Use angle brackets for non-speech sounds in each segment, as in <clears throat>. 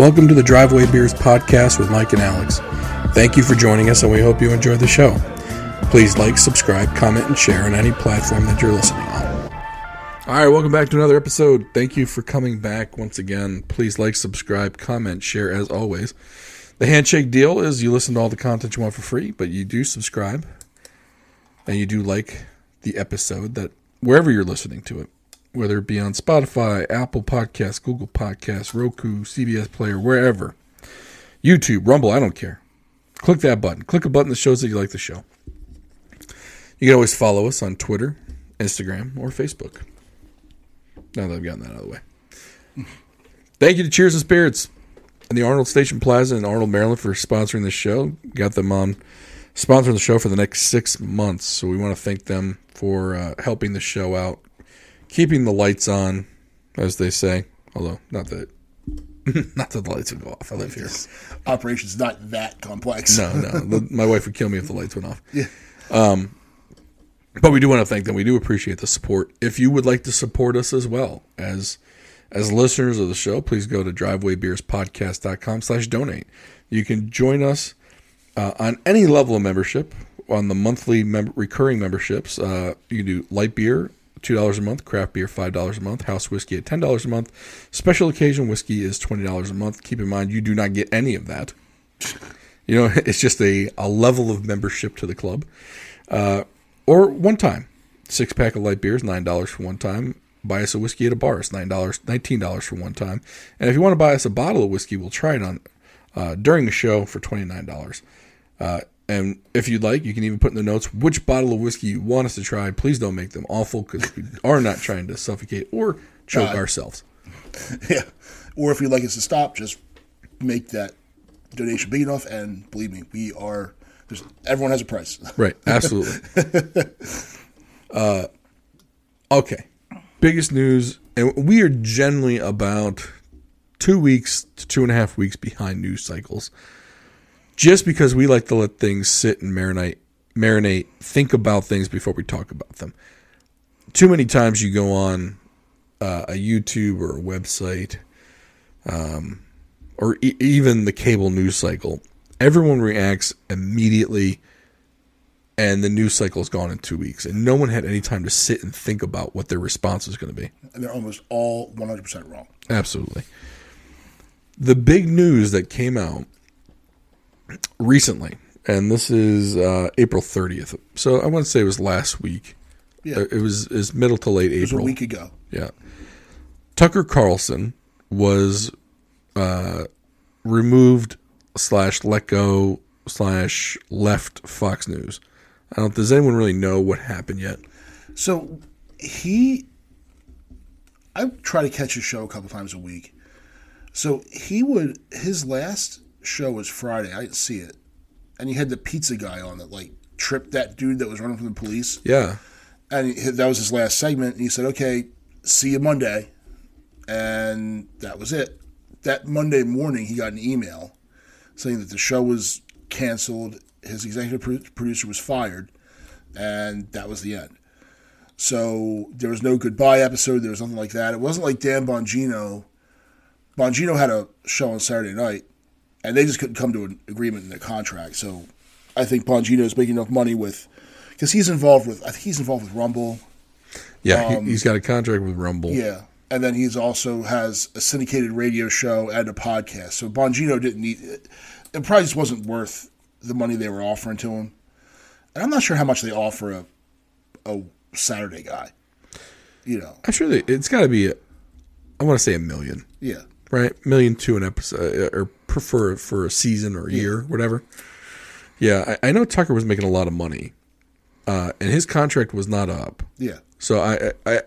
Welcome to the Driveway Beers podcast with Mike and Alex. Thank you for joining us, and we hope you enjoy the show. Please like, subscribe, comment, and share on any platform that you're listening on. All right, welcome back to another episode. Thank you for coming back once again. Please like, subscribe, comment, share as always. The handshake deal is you listen to all the content you want for free, but you do subscribe and you do like the episode that wherever you're listening to it, whether it be on Spotify, Apple Podcasts, Google Podcasts, Roku, CBS Player, wherever, YouTube, Rumble, I don't care. Click that button. Click a button that shows that you like the show. You can always follow us on Twitter, Instagram, or Facebook. Now that I've gotten that out of the way. Thank you to Cheers and Spirits and the Arnold Station Plaza in Arnold, Maryland for sponsoring the show. Got them on sponsoring the show for the next six months. So we want to thank them for uh, helping the show out, keeping the lights on, as they say. Although not that <laughs> not that the lights would go off. I live here. Operation's not that complex. No, no. The- my wife would kill me if the lights went off. Yeah. Um, But we do want to thank them. We do appreciate the support. If you would like to support us as well as as listeners of the show, please go to drivewaybeerspodcast.com slash donate. You can join us uh, on any level of membership on the monthly mem- recurring memberships. Uh, you can do light beer, $2 a month, craft beer, $5 a month, house whiskey at $10 a month. Special occasion whiskey is $20 a month. Keep in mind, you do not get any of that. <laughs> You know, <laughs> it's just a, a level of membership to the club. Uh, or one time. Six pack of light beers, nine dollars for one time. Buy us a whiskey at a bar, it's nine dollars, nineteen dollars for one time. And if you want to buy us a bottle of whiskey, we'll try it on uh, during the show for twenty nine dollars. Uh, and if you'd like, you can even put in the notes which bottle of whiskey you want us to try. Please don't make them awful because we <laughs> are not trying to suffocate or choke Uh, ourselves. <laughs> Yeah. Or if you'd like us to stop, just make that donation big enough. And believe me, we are. There's, everyone has a price. <laughs> Right, absolutely. uh, okay, biggest news, and we are generally about two weeks to two and a half weeks behind news cycles, just because we like to let things sit and marinate, marinate, think about things before we talk about them. Too many times you go on uh, a YouTube or a website, um, or e- even the cable news cycle. Everyone reacts immediately and the news cycle is gone in two weeks, and no one had any time to sit and think about what their response was going to be. And they're almost all 100% wrong. Absolutely. The big news that came out recently, and this is uh, April 30th, so I want to say it was last week. Yeah. Uh, It was is middle to late It was a week ago. Yeah. Tucker Carlson was uh, removed slash let go slash left Fox News. I don't. Does anyone really know what happened yet? So he, I try to catch his show a couple times a week. So he would his last show was Friday. I didn't see it, and he had the pizza guy on that like tripped that dude that was running from the police, Yeah. and he, that was his last segment. And he said, "Okay, see you Monday," and that was it. That Monday morning, he got an email saying that the show was canceled. His executive producer was fired, and that was the end. So there was no goodbye episode. There was nothing like that. It wasn't like Dan Bongino. Bongino had a show on Saturday night, and they just couldn't come to an agreement in their contract. So I think Bongino is making enough money with because he's involved with. I think he's involved with Rumble. Yeah. he, he's got a contract with Rumble. Um, Yeah, and then he's also has a syndicated radio show and a podcast. So Bongino didn't need it. It probably just wasn't worth the money they were offering to him. And I'm not sure how much they offer a a Saturday guy. You know, I'm sure they, it's got to be. A, I want to say a million, yeah. Right? Million to an episode, uh, or prefer for a season or a year, whatever. Yeah, I, I know Tucker was making a lot of money, uh, and his contract was not up. Yeah. So I I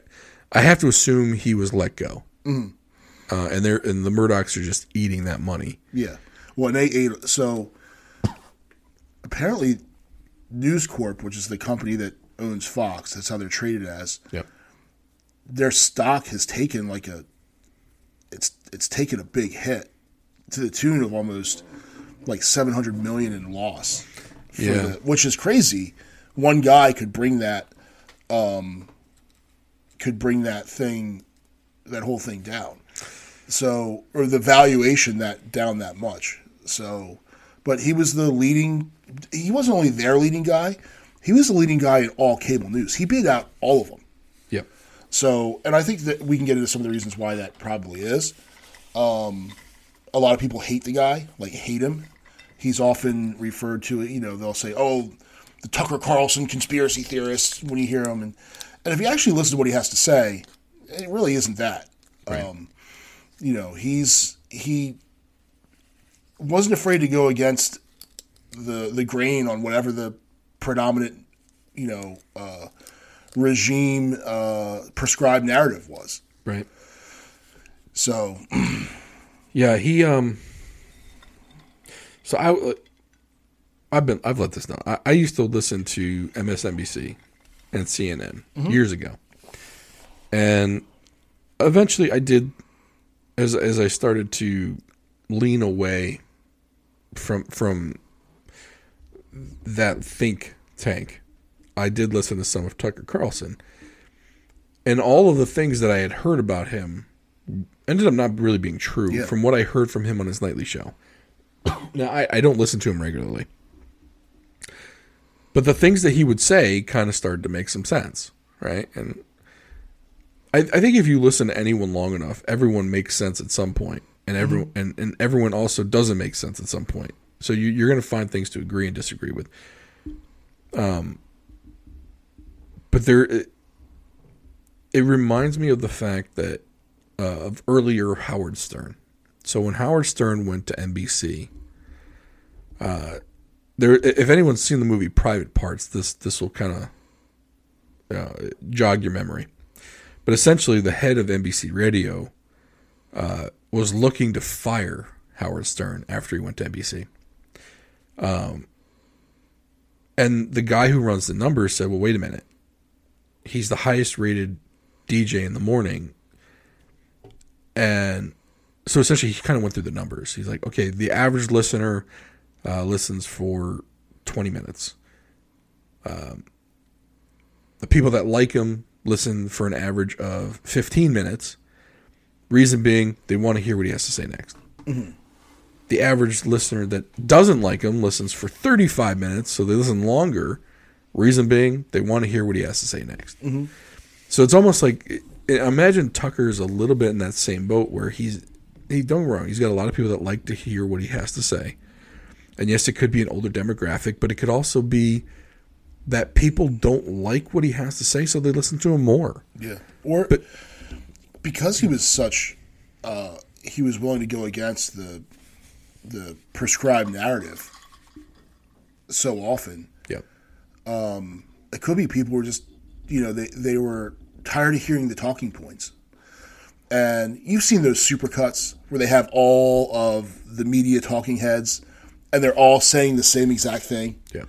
I have to assume he was let go. Uh, and they're and the Murdochs are just eating that money. Yeah. Well, and they ate. So apparently, News Corp, which is the company that owns Fox, that's how they're traded as. Yep. Their stock has taken like a, it's it's taken a big hit to the tune of almost like seven hundred million in loss. Yeah. the- which is crazy. One guy could bring that, um, could bring that thing, that whole thing down. So, or the valuation that down that much. So, but he was the leading. He wasn't only their leading guy. He was the leading guy in all cable news. He beat out all of them. So, and I think that we can get into some of the reasons why that probably is. Um, a lot of people hate the guy, like hate him. He's often referred to, you know, they'll say, "Oh, the Tucker Carlson conspiracy theorists." When you hear him, and and if you actually listen to what he has to say, it really isn't that. Right. Um, you know, he's he wasn't afraid to go against the the grain on whatever the predominant, you know, uh, regime uh, prescribed narrative was. Right. So, <clears throat> Yeah, he um. So I, I've been I've let this know. I, I used to listen to MSNBC and CNN years ago, and eventually I did, as as I started to lean away from from that think tank, I did listen to some of Tucker Carlson, and all of the things that I had heard about him ended up not really being true Yeah. from what I heard from him on his nightly show. now I, I don't listen to him regularly. But the things that he would say kind of started to make some sense, right? And I, I think if you listen to anyone long enough, everyone makes sense at some point, and everyone and, and everyone also doesn't make sense at some point. So you, you're going to find things to agree and disagree with. Um, but there, it, it reminds me of the fact that uh, of earlier Howard Stern. So when Howard Stern went to NBC, uh, there if anyone's seen the movie Private Parts, this this will kind of uh, jog your memory. But essentially, the head of NBC Radio uh, was looking to fire Howard Stern after he went to NBC. Um, and the guy who runs the numbers said, "Well, wait a minute. He's the highest rated DJ in the morning." And so essentially, he kind of went through the numbers. He's like, "Okay, the average listener uh, listens for 20 minutes. Um, the people that like him listen for an average of 15 minutes. Reason being, they want to hear what he has to say next. The average listener that doesn't like him listens for 35 minutes, so they listen longer. Reason being, they want to hear what he has to say next. So it's almost like imagine Tucker's a little bit in that same boat where he's he don't wrong, he's got a lot of people that like to hear what he has to say. And yes, it could be an older demographic, but it could also be that people don't like what he has to say, so they listen to him more. yeah. Or But- because he was such, uh, he was willing to go against the the prescribed narrative so often. Yep. It could be people were just, you know, they, they were tired of hearing the talking points. And you've seen those supercuts where they have all of the media talking heads and they're all saying the same exact thing, Yeah.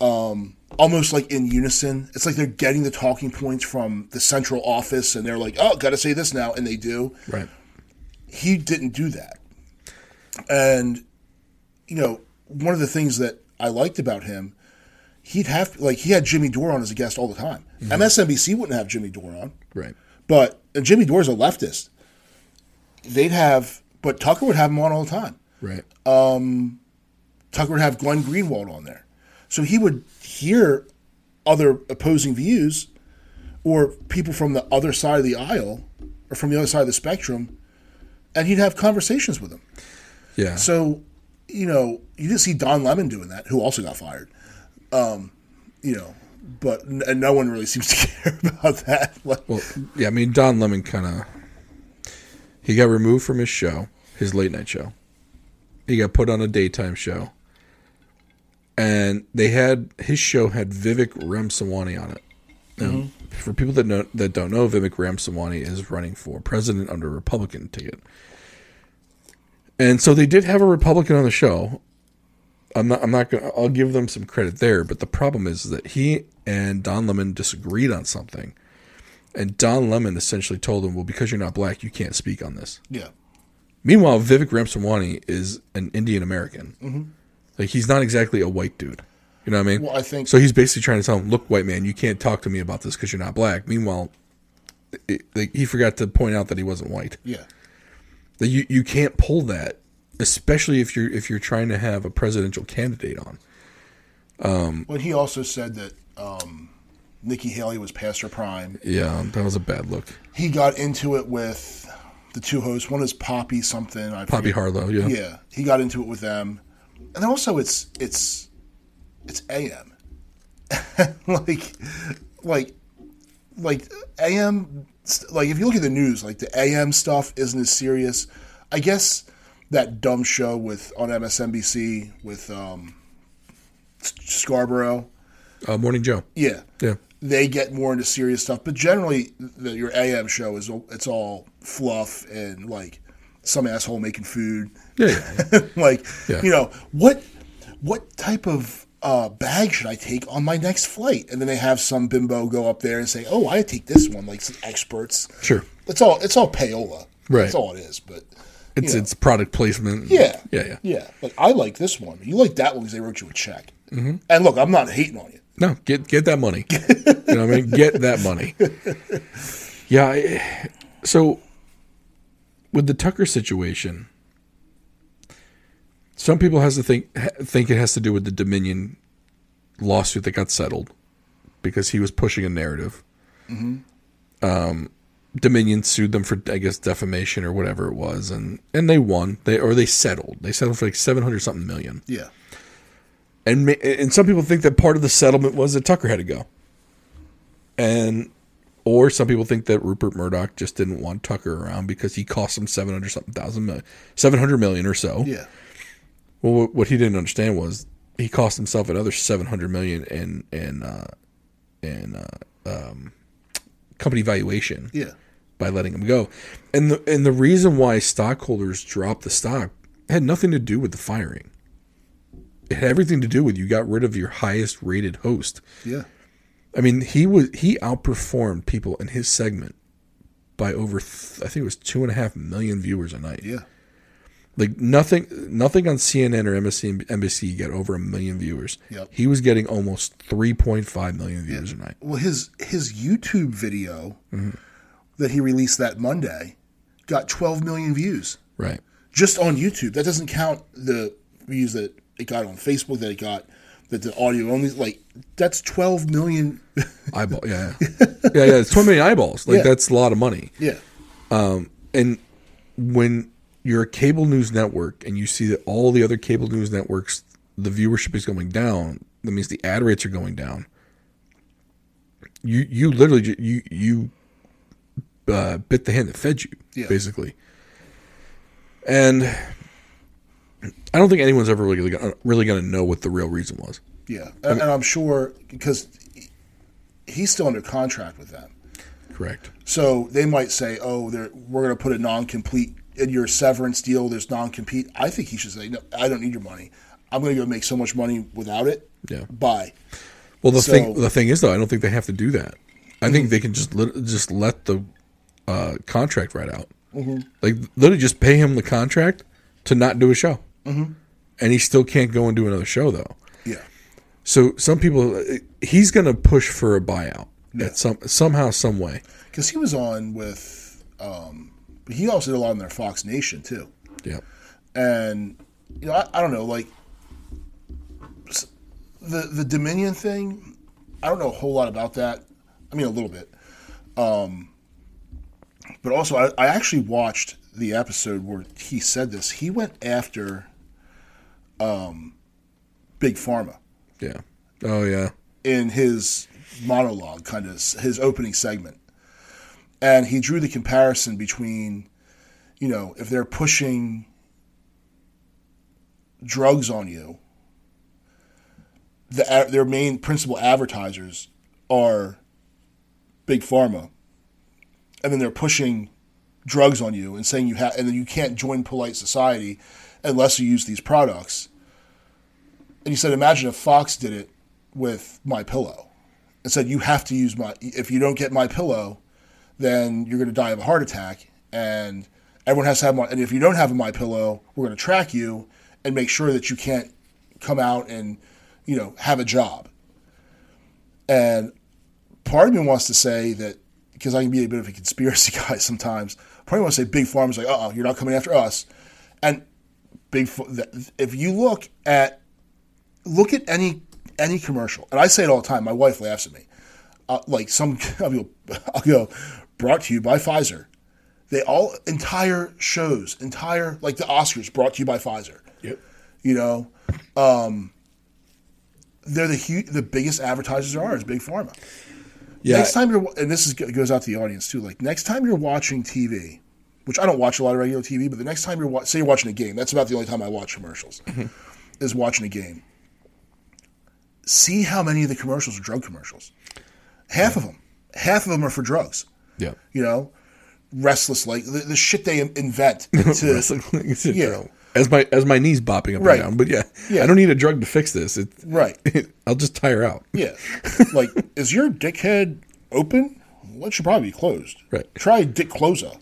Um, almost like in unison. It's like they're getting the talking points from the central office and they're like, oh, got to say this now. And they do. Right. he didn't do that. And you know, one of the things that I liked about him, he'd have like he had Jimmy Dore on as a guest all the time. MSNBC wouldn't have Jimmy Dore on, Right. but and Jimmy Dore's a leftist. They'd have, but Tucker would have him on all the time. Right. Um, Tucker would have Glenn Greenwald on there, so he would hear other opposing views or people from the other side of the aisle or from the other side of the spectrum, and he'd have conversations with them. yeah. So, you know, you didn't see Don Lemon doing that, who also got fired. Um, you know, but and no one really <laughs> seems to care <laughs> about that. Like, Well, yeah, I mean, Don Lemon kind of he got removed from his show, his late night show. He got put on a daytime show, and they had his show had Vivek Ramaswamy on it. Now, for people that know that don't know, Vivek Ramaswamy is running for president under a Republican ticket, and so they did have a Republican on the show. I'm not. I'm not gonna. I'll give them some credit there, but the problem is that he and Don Lemon disagreed on something. And Don Lemon essentially told him, "Well, because you're not black, you can't speak on this." yeah, Meanwhile, Vivek Ramaswamy is an Indian American. Mm-hmm. Like he's not exactly a white dude. You know what I mean? Well, I think- so. He's basically trying to tell him, "Look, white man, you can't talk to me about this because you're not black." Meanwhile, it, like, he forgot to point out that he wasn't white. yeah, That you you can't pull that, especially if you're if you're trying to have a presidential candidate on. Um, Well, he also said that um, Nikki Haley was past her prime. Yeah, that was a bad look. He got into it with the two hosts. One is Poppy something. I Poppy forget. Harlow, yeah. Yeah, he got into it with them, and then also it's it's it's AM, <laughs> like like like AM. Like if you look at the news, like the AM stuff isn't as serious. I guess that dumb show with on MSNBC with um, Scarborough. Uh, Morning Joe. Yeah, Yeah. they get more into serious stuff. But generally, the, your AM show is it's all fluff and like some asshole making food. Yeah, <laughs> yeah. like Yeah. you know what what type of uh, bag should I take on my next flight? And then they have some bimbo go up there and say, "Oh, I take this one." Like some experts. Sure. It's all it's all payola. Right. That's all it is. But It's you know. it's product placement. yeah, Yeah, yeah. yeah. Like I like this one. You like that one because they wrote you a check. Mm-hmm. And look, I'm not hating on you. No, get get that money. <laughs> you know what I mean? Get that money. Yeah. I, so with the Tucker situation, some people has to think think it has to do with the Dominion lawsuit that got settled because he was pushing a narrative. Um, Dominion sued them for I guess defamation or whatever it was, and and they won. They or they settled. They settled for like seven hundred something million. Yeah. And and some people think that part of the settlement was that Tucker had to go. And or some people think that Rupert Murdoch just didn't want Tucker around because he cost him 700 something thousand million, 700 million or so. Yeah. Well, what, what he didn't understand was he cost himself another 700 million in in uh, in uh, um, company valuation Yeah. by letting him go. And the and the reason why stockholders dropped the stock had nothing to do with the firing. It had everything to do with you got rid of your highest rated host. Yeah. I mean, he was he outperformed people in his segment by over th- I think it was two and a half million viewers a night. Yeah. Like nothing nothing on CNN or MSC NBC get over a million viewers. Yep. He was getting almost three point five million viewers a night. Well, his his YouTube video Mm-hmm. that he released that Monday got 12 million views Right. just on YouTube. That doesn't count the views that it got on Facebook that it got that the audio only like that's 12 million. <laughs> Eyeball. Yeah. Yeah. yeah. yeah it's twenty million eyeballs. Like Yeah. that's a lot of money. yeah. um and when you're a cable news network and you see that all the other cable news networks the viewership is going down that means the ad rates are going down you you literally you you uh, bit the hand that fed you Yeah. basically and i don't think anyone's ever really gonna, really going to know what the real reason was Yeah. And, and I'm sure because he's still under contract with them. correct So they might say, "Oh, they're, we're going to put a non-complete in your severance deal. There's non-compete." I think he should say, "No, I don't need your money. I'm going to go make so much money without it. Yeah. Bye." Well, the So- thing the thing is though, I don't think they have to do that. I think they can just lit- just let the uh, contract right out. Like literally, just pay him the contract to not do a show, mm-hmm. and he still can't go and do another show though. Yeah. So some people, he's going to push for a buyout Yeah. at some somehow, some way. Because he was on with, um, he also did a lot in their Fox Nation too. Yeah, and you know, I, I don't know, like the the Dominion thing. I don't know a whole lot about that. I mean, a little bit, um, but also I, I actually watched the episode where he said this. He went after um, Big Pharma yeah. Oh yeah, in his monologue, kind of his opening segment. And he drew the comparison between, you know, if they're pushing drugs on you, the, their main principal advertisers are big pharma, and then they're pushing drugs on you and saying you have, and then you can't join polite society unless you use these products. And he said, imagine if Fox did it with My Pillow and said you have to use my if you don't get My Pillow, then you're going to die of a heart attack, and everyone has to have my. And if you don't have a My Pillow, we're going to track you and make sure that you can't come out and you know have a job. And part of me wants to say that because I can be a bit of a conspiracy <laughs> guy sometimes. Part of me wants to say big pharma's like, oh you're not coming after us, and big. If you look at look at any any commercial, and I say it all the time. My wife laughs at me. Uh, like some, <laughs> I'll go, brought to you by Pfizer. They all entire shows, entire like the Oscars, brought to you by Pfizer. Yep. You know, um, they're the the biggest advertisers there are is big pharma. Yeah. Next time you're, and this is, goes out to the audience too. Like next time you're watching TV, which I don't watch a lot of regular TV, but the next time you're wa- say you're watching a game, that's about the only time I watch commercials, is watching a game. See how many of the commercials are drug commercials. Half of them, half of them are for drugs. Yeah. You know, restless like the, the shit they invent <laughs> to Wrestling syndrome. Yeah. As my as my knees bopping up Right. and down, but yeah, Yeah. I don't need a drug to fix this. It, right. <laughs> I'll just tire out. Yeah. <laughs> like, is your dickhead open? Well, it should probably be closed. Right. Try Dick Closa.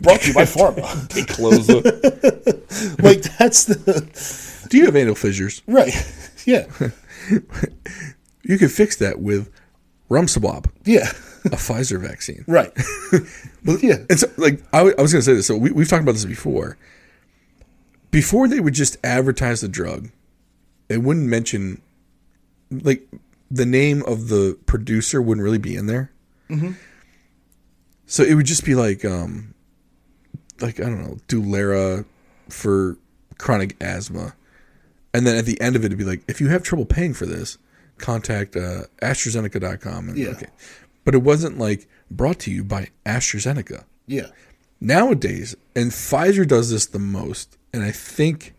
Brought to you by Pharma. Dick up. like, that's the. Do you have anal fissures? Right. Yeah. You can fix that with Rumswab, Yeah. A Pfizer vaccine. Right. <laughs> Well, yeah. And so, like, I, w- I was going to say this. So, we, we've talked about this before. Before they would just advertise the drug, they wouldn't mention, like, the name of the producer wouldn't really be in there. So it would just be like, um, like I don't know, Dulera for chronic asthma, and then at the end of it, it'd be like, if you have trouble paying for this, contact uh, AstraZeneca.com. And, Yeah. Okay, but it wasn't like brought to you by AstraZeneca Yeah. nowadays, and Pfizer does this the most, and I think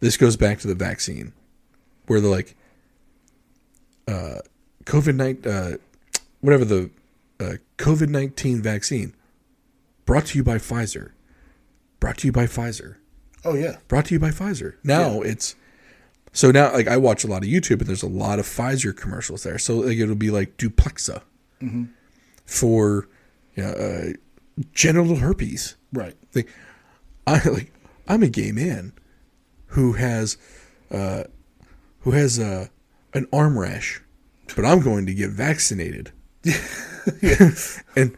this goes back to the vaccine, where they're like, uh, COVID nineteen, uh, whatever the uh, COVID nineteen vaccine, brought to you by Pfizer, brought to you by Pfizer, Oh, yeah. brought to you by Pfizer. Now it's so now like I watch a lot of YouTube, and there's a lot of Pfizer commercials there. So like it'll be like Duplexa for you know, uh, genital herpes. Right. Like, I like I'm a gay man who has uh, who has uh, an arm rash, but I'm going to get vaccinated. <laughs> <laughs> and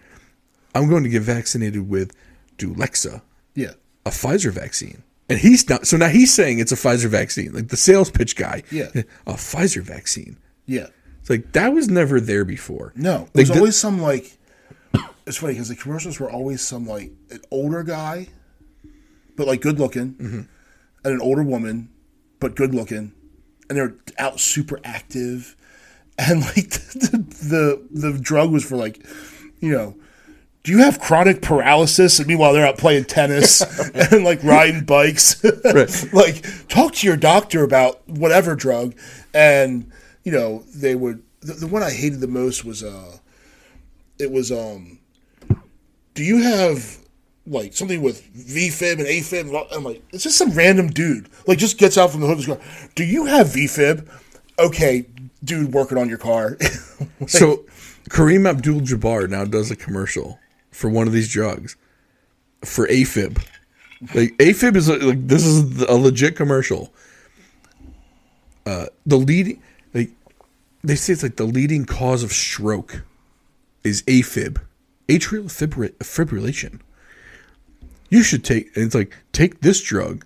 I'm going to get vaccinated with Dulexa, Yeah. a Pfizer vaccine. And he's not so now he's saying it's a Pfizer vaccine. Like the sales pitch guy. Yeah. A Pfizer vaccine. Yeah. It's like that was never there before. No. Like, There's the- always some, like. It's funny because the commercials were always some, like, an older guy, but, like, good looking, mm-hmm. and an older woman, but good looking. And they're out super active. <laughs> And, like, <laughs> the, the, the drug was for, like, you know, do you have chronic paralysis? And meanwhile, they're out playing tennis <laughs> and like riding bikes. Right. like, talk to your doctor about whatever drug. And, you know, they would. The, the one I hated the most was, uh, it was, um, do you have like something with VFib and AFib? I'm like, it's just some random dude. Like, just gets out from the hood his car. Do you have VFib? Okay, dude, working on your car. <laughs> So Kareem Abdul Jabbar now does a commercial for one of these drugs for AFib. Like AFib is a, like this is a legit commercial. Uh, the leading like they say it's like the leading cause of stroke is AFib, atrial fibri- fibrillation. You should take and it's like take this drug,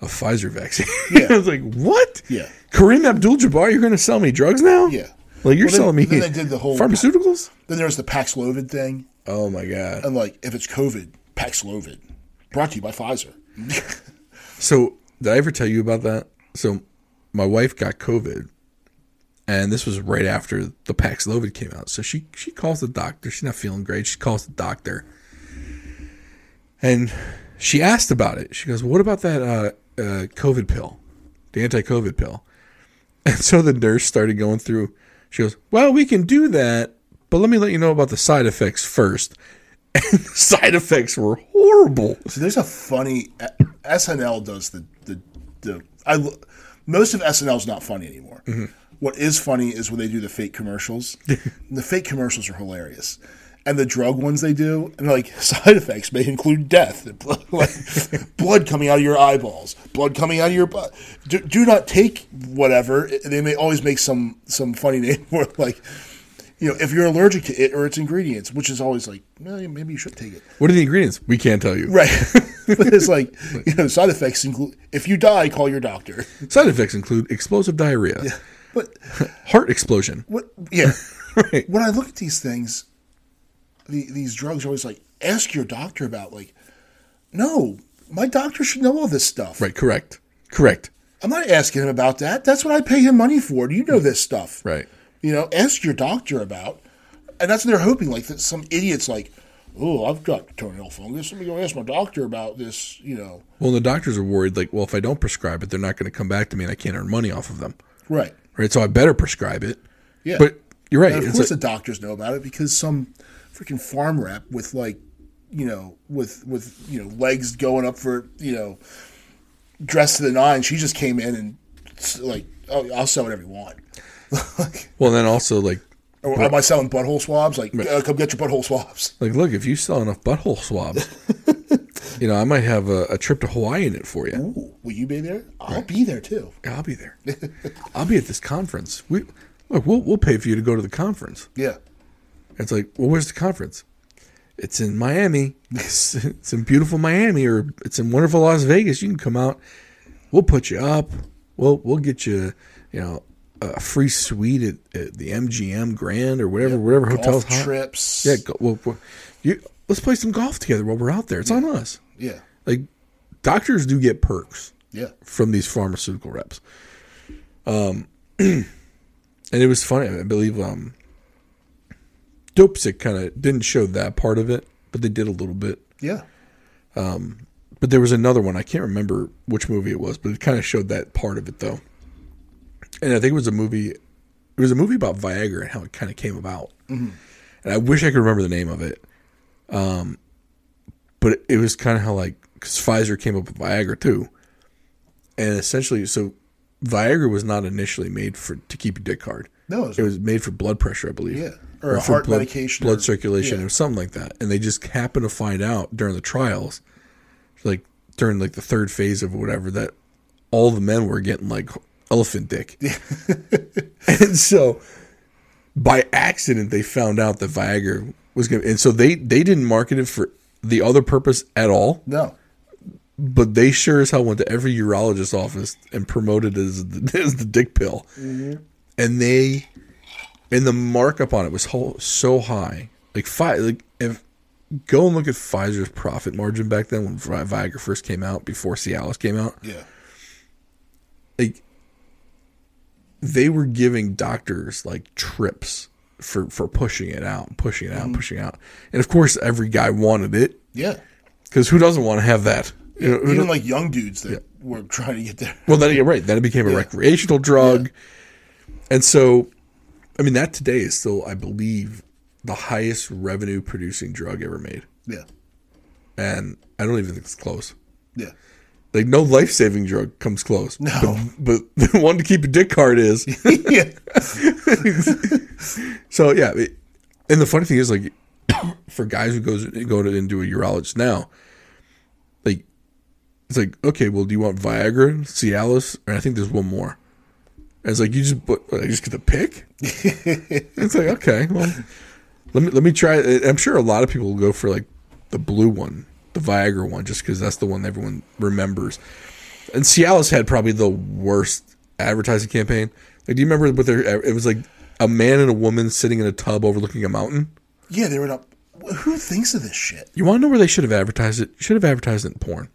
a Pfizer vaccine. <laughs> Yeah. I was like, what? Yeah. Kareem Abdul Jabbar, you're going to sell me drugs now? Yeah. Like you're Well, then- selling me then they did the whole- pharmaceuticals? then there was the Paxlovid thing. Oh my god. And like, if it's COVID, Paxlovid. Brought to you by Pfizer. <laughs> So, did I ever tell you about that? So, my wife got COVID, and this was right after the Paxlovid came out. So she she calls the doctor. She's not feeling great. She calls the doctor, and she asked about it. She goes, "What about that uh, uh, COVID pill, the anti-COVID pill?" <laughs> And so the nurse started going through. She goes, "Well, we can do that, but let me let you know about the side effects first. <laughs> And the side effects were horrible. So there's a funny SNL does the the the I most of SNL is not funny anymore. What is funny is when they do the fake commercials. <laughs> the fake commercials are hilarious, and the drug ones they do, and like <laughs> side effects may include death, <laughs> like blood coming out of your eyeballs, blood coming out of your butt. Do, do not take whatever. They may always make some some funny name for it, like. you know, if you're allergic to it or its ingredients, which is always like, well, maybe you should take it. What are the ingredients? We can't tell you. Right. but it's like, you know, side effects include if you die, call your doctor. Side effects include explosive diarrhea, But <laughs> heart explosion. what? Yeah. <laughs> Right. when I look at these things, the, these drugs are always like, ask your doctor about. Like, no, my doctor should know all this stuff. Right. Correct. Correct. I'm not asking him about that. That's what I pay him money for. Do you know mm. this stuff? Right. You know, ask your doctor about. And that's what they're hoping. Like that some idiots like, oh, I've got toenail fungus. Let me go ask my doctor about this. You know, Well, the doctors are worried, like, well, if I don't prescribe it, they're not going to come back to me and I can't earn money off of them. right? Right. So I better prescribe it. Yeah. But you're right. And of course, like- the doctors know about it because some freaking farm rep with like, you know, with with you know legs going up for you know, dressed to the nine. She just came in and like, oh, I'll sell whatever you want. <laughs> like, well, then also, like, or am I selling butthole swabs? Like, uh, come get your butthole swabs. like, look, if you sell enough butthole swabs, <laughs> you know, I might have a, a trip to Hawaii in it for you. Ooh, will you be there? I'll be there too. Yeah, I'll be there. <laughs> I'll be at this conference. We look, we'll we'll pay for you to go to the conference. Yeah. It's like, well, where's the conference? It's in Miami. It's, <laughs> it's in beautiful Miami, or it's in wonderful Las Vegas. You can come out. We'll put you up. We'll we'll get you, you know, a free suite at, at the MGM Grand or whatever whatever hotels. Golf trips. Yeah, go, well, well, you, let's play some golf together while we're out there. It's on us. Yeah. Like doctors do get perks Yeah. from these pharmaceutical reps. Um, <clears throat> and it was funny. I believe um, Dopesick kind of didn't show that part of it, but they did a little bit. Yeah. Um, but there was another one. I can't remember which movie it was, but it kind of showed that part of it though. And I think it was a movie. It was a movie about Viagra and how it kind of came about. And I wish I could remember the name of it. Um, but it, was kind of how like because Pfizer came up with Viagra too, and essentially, so Viagra was not initially made for to keep your dick hard. No, it was- it was made for blood pressure, I believe. Yeah. Or a for heart blood, medication blood or- circulation, yeah. or something like that. And they just happened to find out during the trials, like during like the third phase of whatever, that all the men were getting like elephant dick. <laughs> <laughs> and so by accident they found out that Viagra was going to and so they they didn't market it for the other purpose at all, No. but they sure as hell went to every urologist office and promoted it as the, <laughs> as the dick pill. Mm-hmm. And they and the markup on it was ho- so high. Like five like if go and look at Pfizer's profit margin back then when Vi- Viagra first came out before Cialis came out. Yeah. like they were giving doctors like trips for for pushing it out, pushing it out, mm-hmm. pushing it out, and of course every guy wanted it Yeah. because who doesn't want to have that? You know, Even like young dudes that were trying to get there. well, then you're right. Then it became a recreational drug, and so I mean that today is still, I believe, the highest revenue producing drug ever made, Yeah. and I don't even think it's close. Yeah. Like no life saving drug comes close. No. but, but the <laughs> one to keep a dick hard is. <laughs> yeah. <laughs> So yeah, it, and the funny thing is, like, <coughs> for guys who goes go to into a urologist now, like, it's like, okay, well, do you want Viagra, Cialis, and I think there's one more. And it's like you just but I just get to pick. it's like okay, well, let me let me try. I'm sure a lot of people will go for like the blue one, the Viagra one, just because that's the one everyone remembers. And Cialis had probably the worst advertising campaign. Like, do you remember what their? It was like a man and a woman sitting in a tub overlooking a mountain. Yeah, they were not. Who thinks of this shit? You want to know where they should have advertised it? Should have advertised it in porn.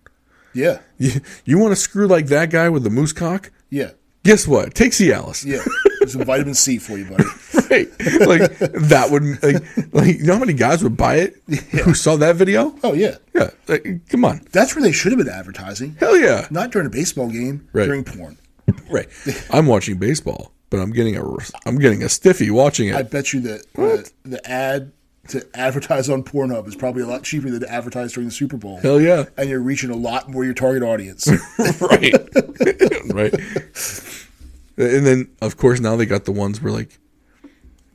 Yeah. <laughs> You, you want to screw like that guy with the moose cock? Yeah. Guess what? Take Cialis. Yeah. <laughs> There's some vitamin C for you, buddy. <laughs> right. Like that would like like you know how many guys would buy it who saw that video? Oh, yeah. Yeah. Like, come on. That's where they should have been advertising. Hell yeah. Not during a baseball game, Right. during porn. Right. <laughs> I'm watching baseball, but I'm getting a I'm getting a stiffy watching it. I bet you that uh, the, the ad to advertise on Pornhub is probably a lot cheaper than to advertise during the Super Bowl. Hell yeah. And you're reaching a lot more your target audience. <laughs> right. right. And then of course now they got the ones where like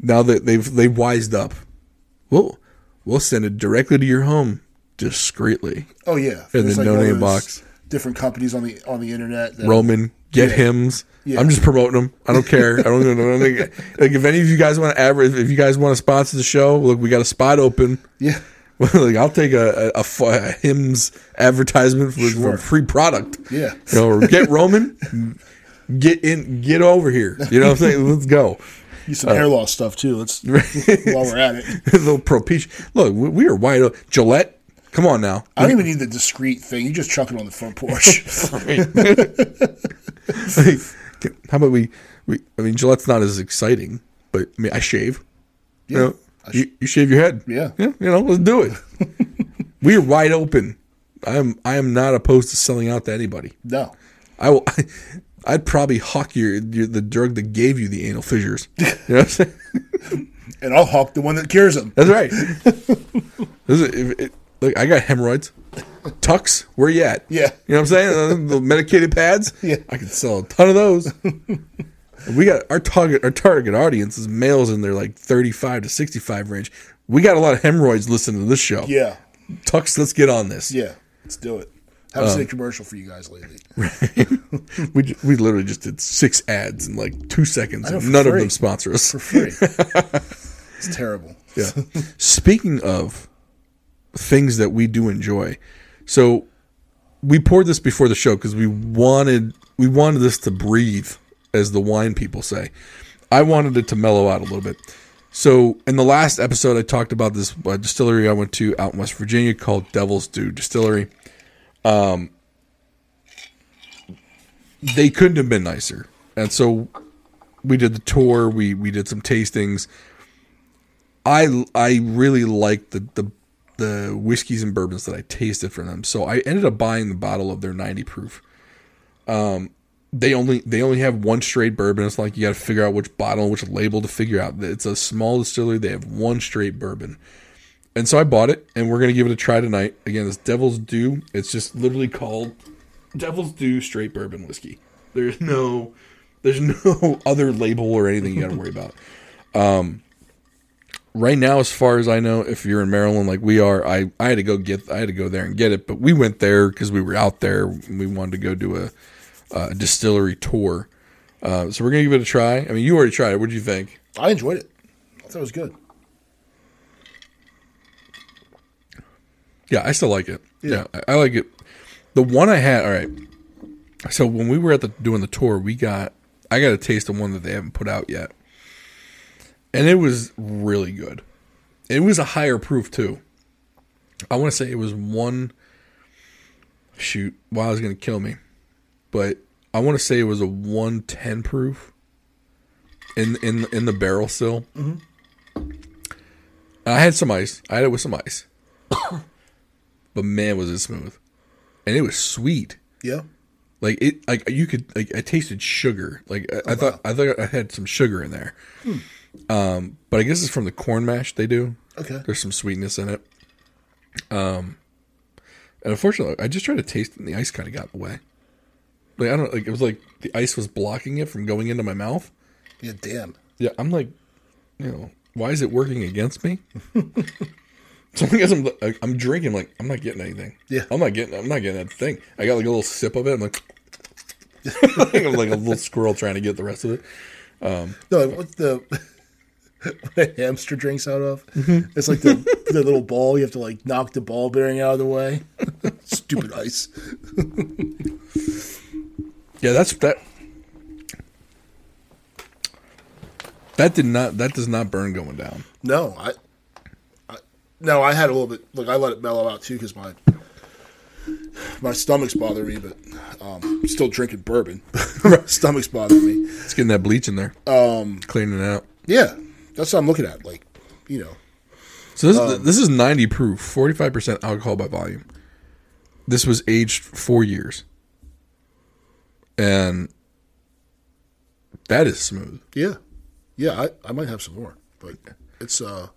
now that they've they've wised up. We'll we'll send it directly to your home discreetly. Oh yeah, In the There's no name box. different companies on the on the internet. That, Roman, get Yeah. Hims. Yeah. I'm just promoting them. I don't care. I don't know. Like, like if any of you guys want to average, if you guys want to sponsor the show, look, we got a spot open. Yeah, <laughs> like I'll take a a Hims advertisement for, for Sure. a free product. Yeah. you know, get Roman, <laughs> get in, get over here. You know what I'm saying? <laughs> Let's go. use some hair loss stuff too. Let's <laughs> while we're at it. <laughs> a little Propecia. Look, we, we are wide open. Gillette, come on now. I don't even need the discreet thing. You just chuck it on the front porch. Like, how about we, we? I mean, Gillette's not as exciting, but I mean, I shave. You know, I you, you shave your head. Yeah. yeah. You know, let's do it. we are wide open. I am. I am not opposed to selling out to anybody. no, I will. I'd probably hawk your, your the drug that gave you the anal fissures. <laughs> You know what I'm saying? and I'll hawk the one that cures them. That's right. <laughs> This is- if it- look, I got hemorrhoids. Tucks, where you at? Yeah. You know what I'm saying? Uh, The medicated pads. <laughs> Yeah. I can sell a ton of those. we got our target. Our target audience is males in their like 35 to 65 range. We got a lot of hemorrhoids listening to this show. Yeah, Tucks, let's get on this. yeah. Let's do it. Um, Haven't seen a commercial for you guys lately. <laughs> We we literally just did six ads in like two seconds. know, and none of them sponsor us. For free. <laughs> it's terrible. Yeah. <laughs> Speaking of things that we do enjoy, so we poured this before the show because we wanted we wanted this to breathe, as the wine people say. I wanted it to mellow out a little bit. So in the last episode, I talked about this uh, distillery I went to out in West Virginia called Devil's Dew Distillery. Um, they couldn't have been nicer, and so we did the tour. We we did some tastings. I I really liked the the the whiskeys and bourbons that I tasted from them. So I ended up buying the bottle of their 90 proof. Um they only they only have one straight bourbon. It's like you got to figure out which bottle, which label to figure out. It's a small distillery. They have one straight bourbon. And so I bought it and we're to give it a try tonight. Again, it's Devil's Dew. It's just literally called Devil's Dew straight bourbon whiskey. There's no there's no <laughs> other label or anything you got to worry about Um, right now, as far as I know, if you're in Maryland like we are, I, I had to go get I had to go there and get it. But we went there because we were out there. and We wanted to go do a, a distillery tour. Uh, so we're gonna give it a try. I mean, you already tried it. What did you think? I enjoyed it. I thought it was good. Yeah, I still like it. Yeah. Yeah, I, I like it. The one I had, all right. So when we were at the doing the tour, we got I got a taste of one that they haven't put out yet, and it was really good. It was a higher proof too. I want to say it was one. Shoot, wow, it's gonna kill me, but I want to say it was a one ten proof. In in in the barrel still. Mm-hmm. I had some ice. I had it with some ice but man, was it smooth, and it was sweet. Yeah. Like it, like you could, like I tasted sugar. Like I, I thought, I thought I had some sugar in there. Um, but I guess it's from the corn mash they do. Okay. There's some sweetness in it. Um, and unfortunately, I just tried to taste it, and the ice kind of got in the way. Like I don't like it was like the ice was blocking it from going into my mouth. Yeah. Damn. Yeah, I'm like, you know, why is it working against me? <laughs> <laughs> so I guess I'm I'm drinking like I'm not getting anything. Yeah. I'm not getting I'm not getting that thing. I got like a little sip of it. I'm like, <laughs> I'm like a little squirrel trying to get the rest of it. Um, No, what the <laughs> what a hamster drinks out of? Mm-hmm. It's like the the little ball. You have to like knock the ball bearing out of the way. Stupid ice. Yeah, that's that. That did not. That does not burn going down. No, I, I no, I had a little bit. Look, I let it mellow out too because my my stomach's bothering me, but um, still drinking bourbon. <laughs> stomach's bothering me. It's getting that bleach in there. Um, cleaning it out. Yeah, that's what I'm looking at. Like, you know, So this is this is 90 proof, 45 percent alcohol by volume. This was aged four years, and that is smooth. yeah, yeah. I, I might have some more, but it's uh,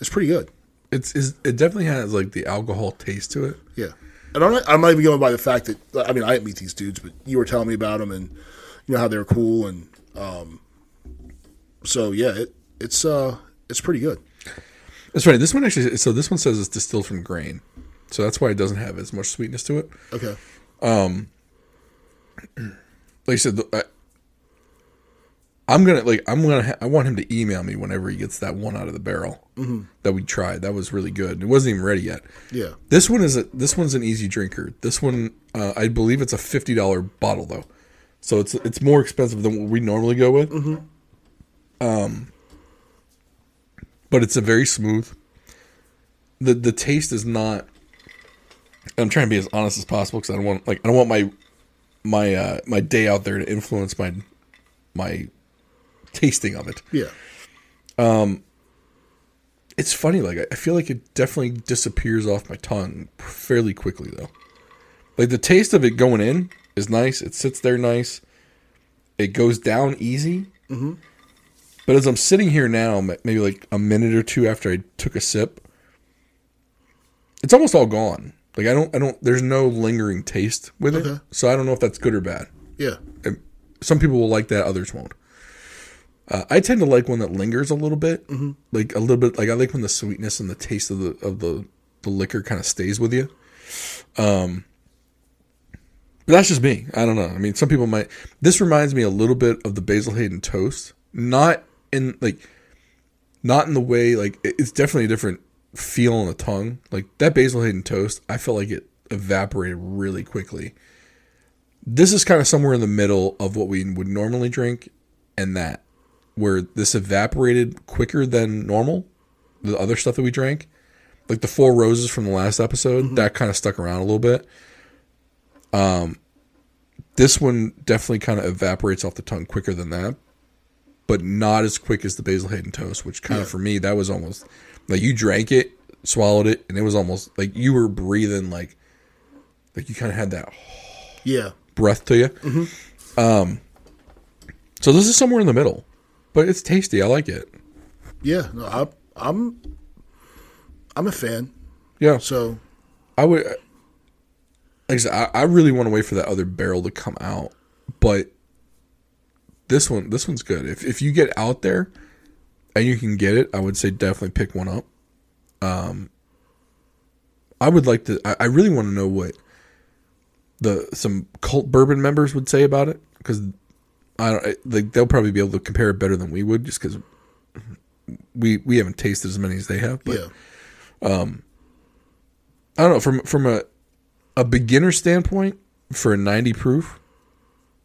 it's pretty good. It's, is it definitely has like the alcohol taste to it. Yeah, and I'm not, I'm not even going by the fact that I mean I didn't meet these dudes, but you were telling me about them and you know how they were cool and um, so yeah, it, it's uh it's pretty good. That's right. This one actually. So this one says it's distilled from grain, so that's why it doesn't have as much sweetness to it. Okay, like I said, I, I'm gonna like I'm gonna ha- I want him to email me whenever he gets that one out of the barrel that we tried. That was really good. It wasn't even ready yet. Yeah. This one is a this one's an easy drinker. This one, uh, I believe it's a fifty dollar bottle though, so it's it's more expensive than what we normally go with. Um, but it's a very smooth. the The taste is not. I'm trying to be as honest as possible because I don't want like I don't want my my uh, my day out there to influence my my tasting of it. Yeah. It's funny, like I- feel like it definitely disappears off my tongue fairly quickly though. Like the taste of it going in is nice. It sits there nice. It goes down easy. Mm-hmm. But as I'm sitting here now, maybe like a minute or two after I took a sip, it's almost all gone. Like I don't, I don't. There's no lingering taste with it. So I don't know if that's good or bad. Yeah. And some people will like that, others won't. Uh, I tend to like one that lingers a little bit, mm-hmm. like a little bit. Like I like when the sweetness and the taste of the of the the liquor kind of stays with you. Um, but that's just me. I don't know. I mean, some people might. This reminds me a little bit of the Basil Hayden toast, not in like, not in the way like it's definitely a different feel on the tongue. Like that Basil Hayden toast, I felt like it evaporated really quickly this is kind of somewhere in the middle of what we would normally drink and that where this evaporated quicker than normal the other stuff that we drank like the four roses from the last episode that kind of stuck around a little bit um this one definitely kind of evaporates off the tongue quicker than that but not as quick as the basil hayden toast which kind of Yeah. for me that was almost like you drank it swallowed it and it was almost like you were breathing like like you kind of had that Yeah. breath to you. Um, so this is somewhere in the middle, but it's tasty. I like it. Yeah. No, I, I'm. I'm a fan. Yeah, So I would. Like I said, I, I really want to wait for that other barrel to come out, but this one, this one's good. If if you get out there and you can get it, I would say definitely pick one up. Um, I would like to. I, I really want to know what the some cult bourbon members would say about it because I don't like they'll probably be able to compare it better than we would just because we we haven't tasted as many as they have. But yeah. I don't know from from a a beginner standpoint for a ninety proof.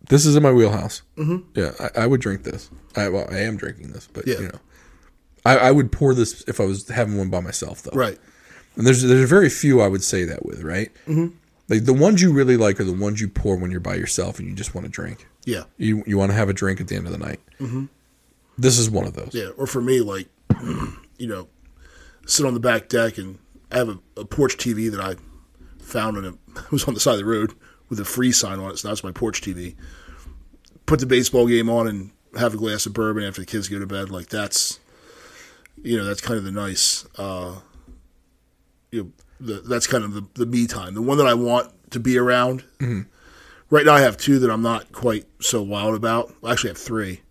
This is in my wheelhouse. Mm-hmm. Yeah, I, I would drink this. I well, I am drinking this, but Yeah. you know, I, I would pour this if I was having one by myself, though. Right. And there's there's very few I would say that with, right? Mm-hmm. Like the ones you really like are the ones you pour when you're by yourself and you just want to drink. Yeah. You you want to have a drink at the end of the night. Mm-hmm. This is one of those. Yeah. Or for me, like, <clears throat> you know, sit on the back deck and I have a, a porch TV that I found and <laughs> it was on the side of the road with a free sign on it. So that's my porch TV. Put the baseball game on and have a glass of bourbon after the kids go to bed. Like that's, you know, that's kind of the nice, uh, you know, the, that's kind of the, the me time. The one that I want to be around. Mm-hmm. Right now I have two that I'm not quite so wild about. I actually have three.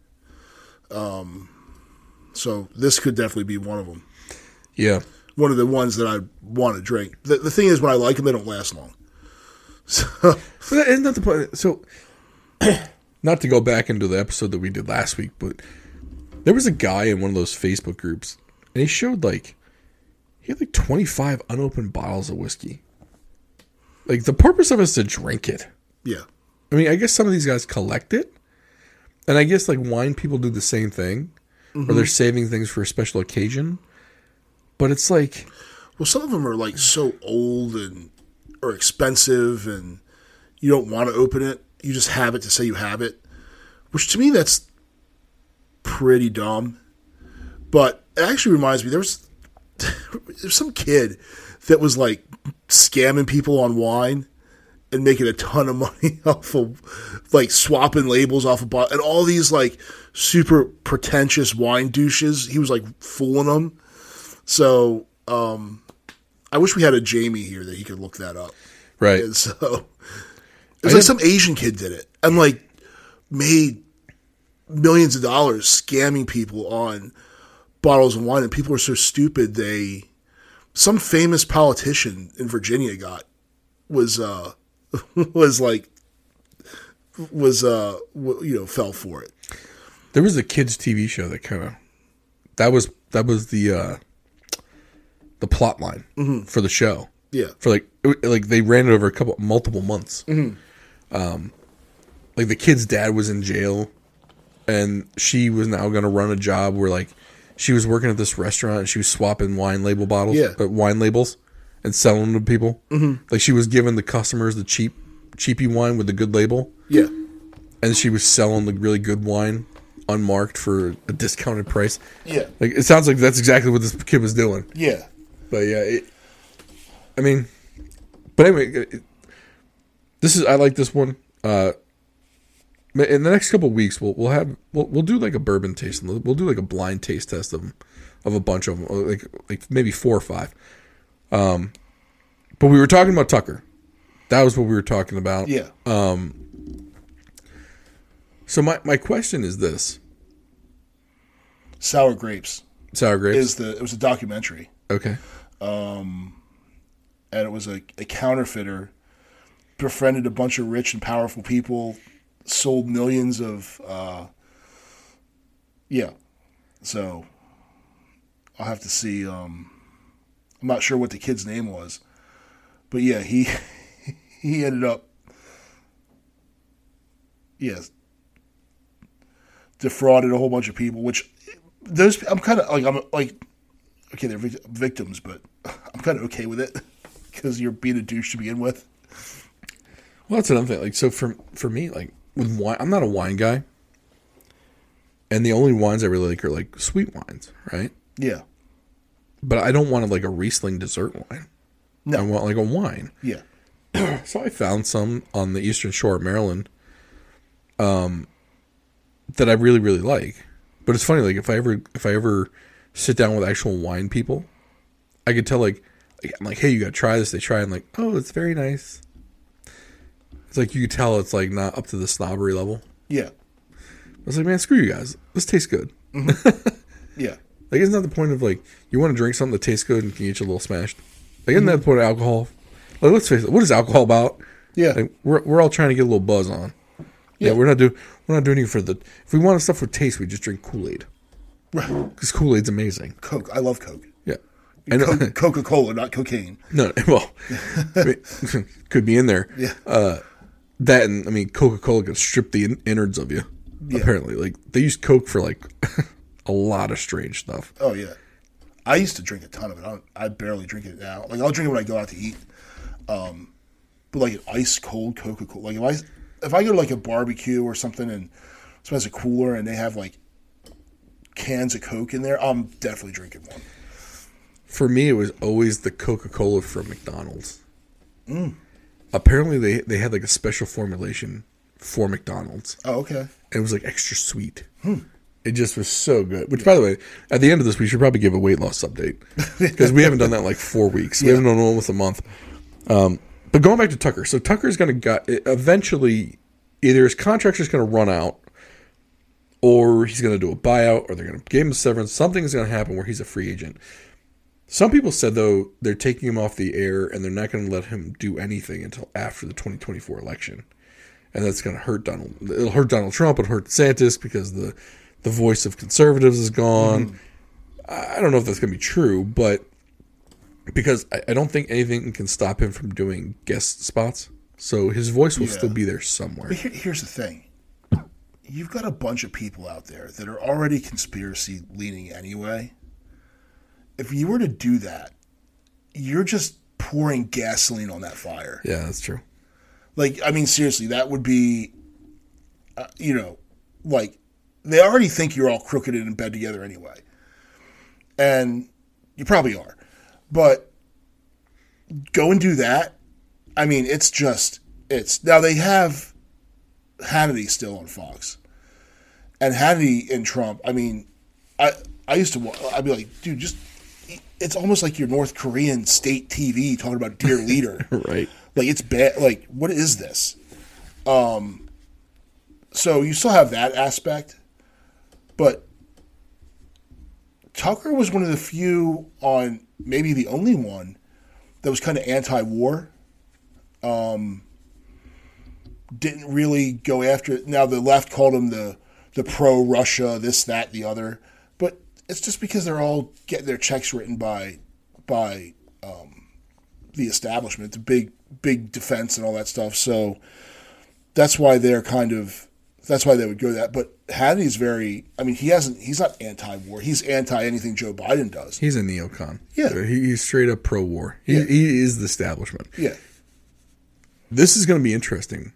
Um, so this could definitely be one of them. Yeah. One of the ones that I want to drink. The, the thing is, when I like them, they don't last long. <laughs> So But isn't that the point? So, <clears throat> not to go back into the episode that we did last week, but there was a guy in one of those Facebook groups, and he showed like he had like twenty five unopened bottles of whiskey. Like the purpose of it is to drink it. yeah, I mean, I guess some of these guys collect it, and I guess like wine people do the same thing, or they're mm-hmm. saving things for a special occasion. But it's like, well, some of them are like so old and or expensive, and you don't want to open it. You just have it to say you have it, which to me that's pretty dumb. But it actually reminds me there was <laughs> there's some kid that was like scamming people on wine and making a ton of <laughs> money off of like swapping labels off of bottle and all these like super pretentious wine douches. He was like fooling them. So um, I wish we had a Jamie here that he could look that up. right? And so <laughs> it was like some Asian kid did it and like made millions of dollars scamming people on bottles of wine, and people are so stupid they some famous politician in Virginia got was uh <laughs> was like was uh w- you know fell for it. There was a kids TV show that kind of that was that was the uh the plot line for the show. Yeah. For like like they ran it over a couple multiple months. Um like the kid's dad was in jail and she was now going to run a job where like she was working at this restaurant and she was swapping wine label bottles, Yeah. uh, wine labels and selling them to people. Mm-hmm. Like she was giving the customers the cheap cheapy wine with the good label Yeah. and she was selling the really good wine unmarked for a discounted price. Yeah. Like it sounds like that's exactly what this kid was doing. Yeah. But yeah, it, I mean, but anyway, it, this is I like this one. Uh, in the next couple of weeks, we'll we'll have we'll we'll do like a bourbon tasting. We'll do like a blind taste test of of a bunch of them, like like maybe four or five. Um, but we were talking about Tucker. That was what we were talking about. Yeah. um So my my question is this: Sour grapes sour grapes. is the it was a documentary okay. um and it was a, a counterfeiter befriended a bunch of rich and powerful people, sold millions of uh yeah. So I'll have to see um I'm not sure what the kid's name was. But yeah, he <laughs> he ended up yes defrauded a whole bunch of people which those I'm kind of like I'm like okay they're victims but <laughs> I'm kind of okay with it <laughs> because you're being a douche to begin with Well, that's another thing. Like, so for for me, like with wine, I'm not a wine guy, and the only wines I really like are like sweet wines, right? yeah But I don't want like a Riesling dessert wine. No. I want like a wine. yeah <clears throat> So I found some on the eastern shore of Maryland, um, that I really really like. But it's funny, like if I ever if I ever sit down with actual wine people, I could tell like, like I'm like, hey, you got to try this. They try and like, oh, it's very nice. It's like you could tell it's like not up to the snobbery level. yeah I was like, man, screw you guys. This tastes good. Mm-hmm. <laughs> yeah Like, isn't that the point of like you want to drink something that tastes good and can get you a little smashed? Like, isn't that mm-hmm. the point of alcohol? Like, let's face it. What is alcohol about? yeah Like, we're we're all trying to get a little buzz on. Yeah, Yeah. we're not doing we're not doing it for the. If we want stuff for taste, we just drink Kool Aid Right. because Kool Aid's amazing. coke I love coke Yeah, I know. Uh, Coca-Cola not cocaine no, <laughs> well, <laughs> could be in there. yeah uh, That and I mean, Coca Cola could strip the in- innards of you. Yeah. Apparently, like they use Coke for like <laughs> a lot of strange stuff. oh yeah I used to drink a ton of it I, I barely drink it now like I'll drink it when I go out to eat um but like an ice cold Coca-Cola like if I if I go to like a barbecue or something and someone has a cooler and they have like cans of Coke in there I'm definitely drinking one For me, it was always the Coca Cola from McDonald's. Apparently, they they had like a special formulation for McDonald's, oh okay and it was like extra sweet. It just was so good. Which, by the way, at the end of this, we should probably give a weight loss update <laughs> because we haven't done that in like four weeks. We haven't done one with a month. Um, but going back to Tucker, so Tucker's going to got eventually either his contract's just going to run out, or he's going to do a buyout, or they're going to give him a severance. Something's going to happen where he's a free agent. Some people said though they're taking him off the air and they're not going to let him do anything until after the 2024 election, and that's going to hurt Donald. It'll hurt Donald Trump. It'll hurt DeSantis because the the voice of conservatives is gone. Mm-hmm. I I don't know if that's going to be true, but because I, I don't think anything can stop him from doing guest spots, so his voice will Yeah. still be there somewhere. But here, here's the thing. You've got a bunch of people out there that are already conspiracy leaning anyway. If you were to do that, you're just pouring gasoline on that fire. Yeah, that's true. Like, I mean, seriously, that would be, uh, you know, like, they already think you're all crooked and in bed together anyway. And you probably are. But go and do that. I mean, it's just, it's, now they have Hannity still on Fox. And Hannity and Trump, I mean, I, I used to, I'd be like, dude, just, it's almost like your North Korean state TV talking about dear leader. <laughs> Right. Like it's bad. Like what is this? Um. So you still have that aspect, but Tucker was one of the few on maybe the only one that was kind of anti-war. Um, didn't really go after it. Now the left called him the the pro Russia, this, that, the other, it's just because they're all getting their checks written by by um, the establishment, the big big defense and all that stuff. So that's why they're kind of that's why they would go that. But Hannity's very. I mean, he hasn't. He's not anti-war. He's anti anything Joe Biden does. He's a neocon. Yeah. He, he's straight up pro war. He, Yeah. he is the establishment. Yeah, This is going to be interesting.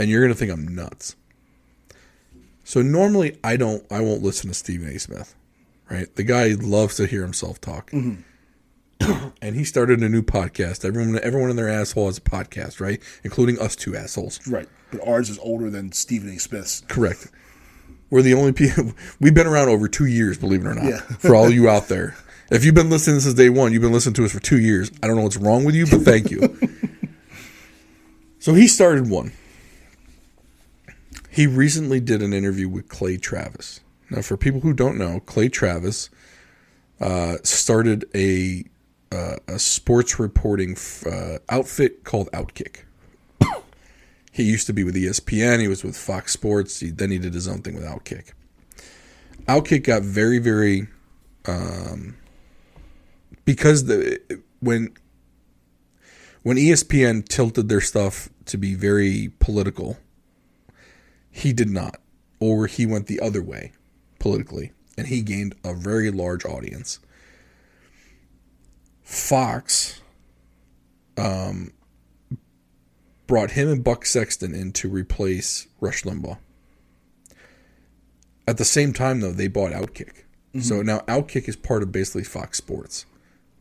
And you're going to think I'm nuts. So normally I don't I won't listen to Stephen A. Smith. Right? The guy loves to hear himself talk. Mm-hmm. and he started a new podcast. Everyone everyone in their asshole has a podcast, right? Including us two assholes. right. But ours is older than Stephen A. Smith's. Correct. We're the only people. <laughs> We've been around over two years, believe it or not. Yeah. <laughs> for all you out there, if you've been listening since day one, you've been listening to us for two years. I don't know what's wrong with you, but thank you. <laughs> so he started one. He recently did an interview with Clay Travis. Now, for people who don't know, Clay Travis uh, started a uh, a sports reporting f- uh, outfit called Outkick. <coughs> He used to be with ESPN. He was with Fox Sports. He, then he did his own thing with Outkick. Outkick got very, very, um, because the when when ESPN tilted their stuff to be very political, he did not, or he went the other way politically, and he gained a very large audience. Fox um, brought him and Buck Sexton in to replace Rush Limbaugh. At the same time, though, they bought Outkick. Mm-hmm. So now Outkick is part of basically Fox Sports.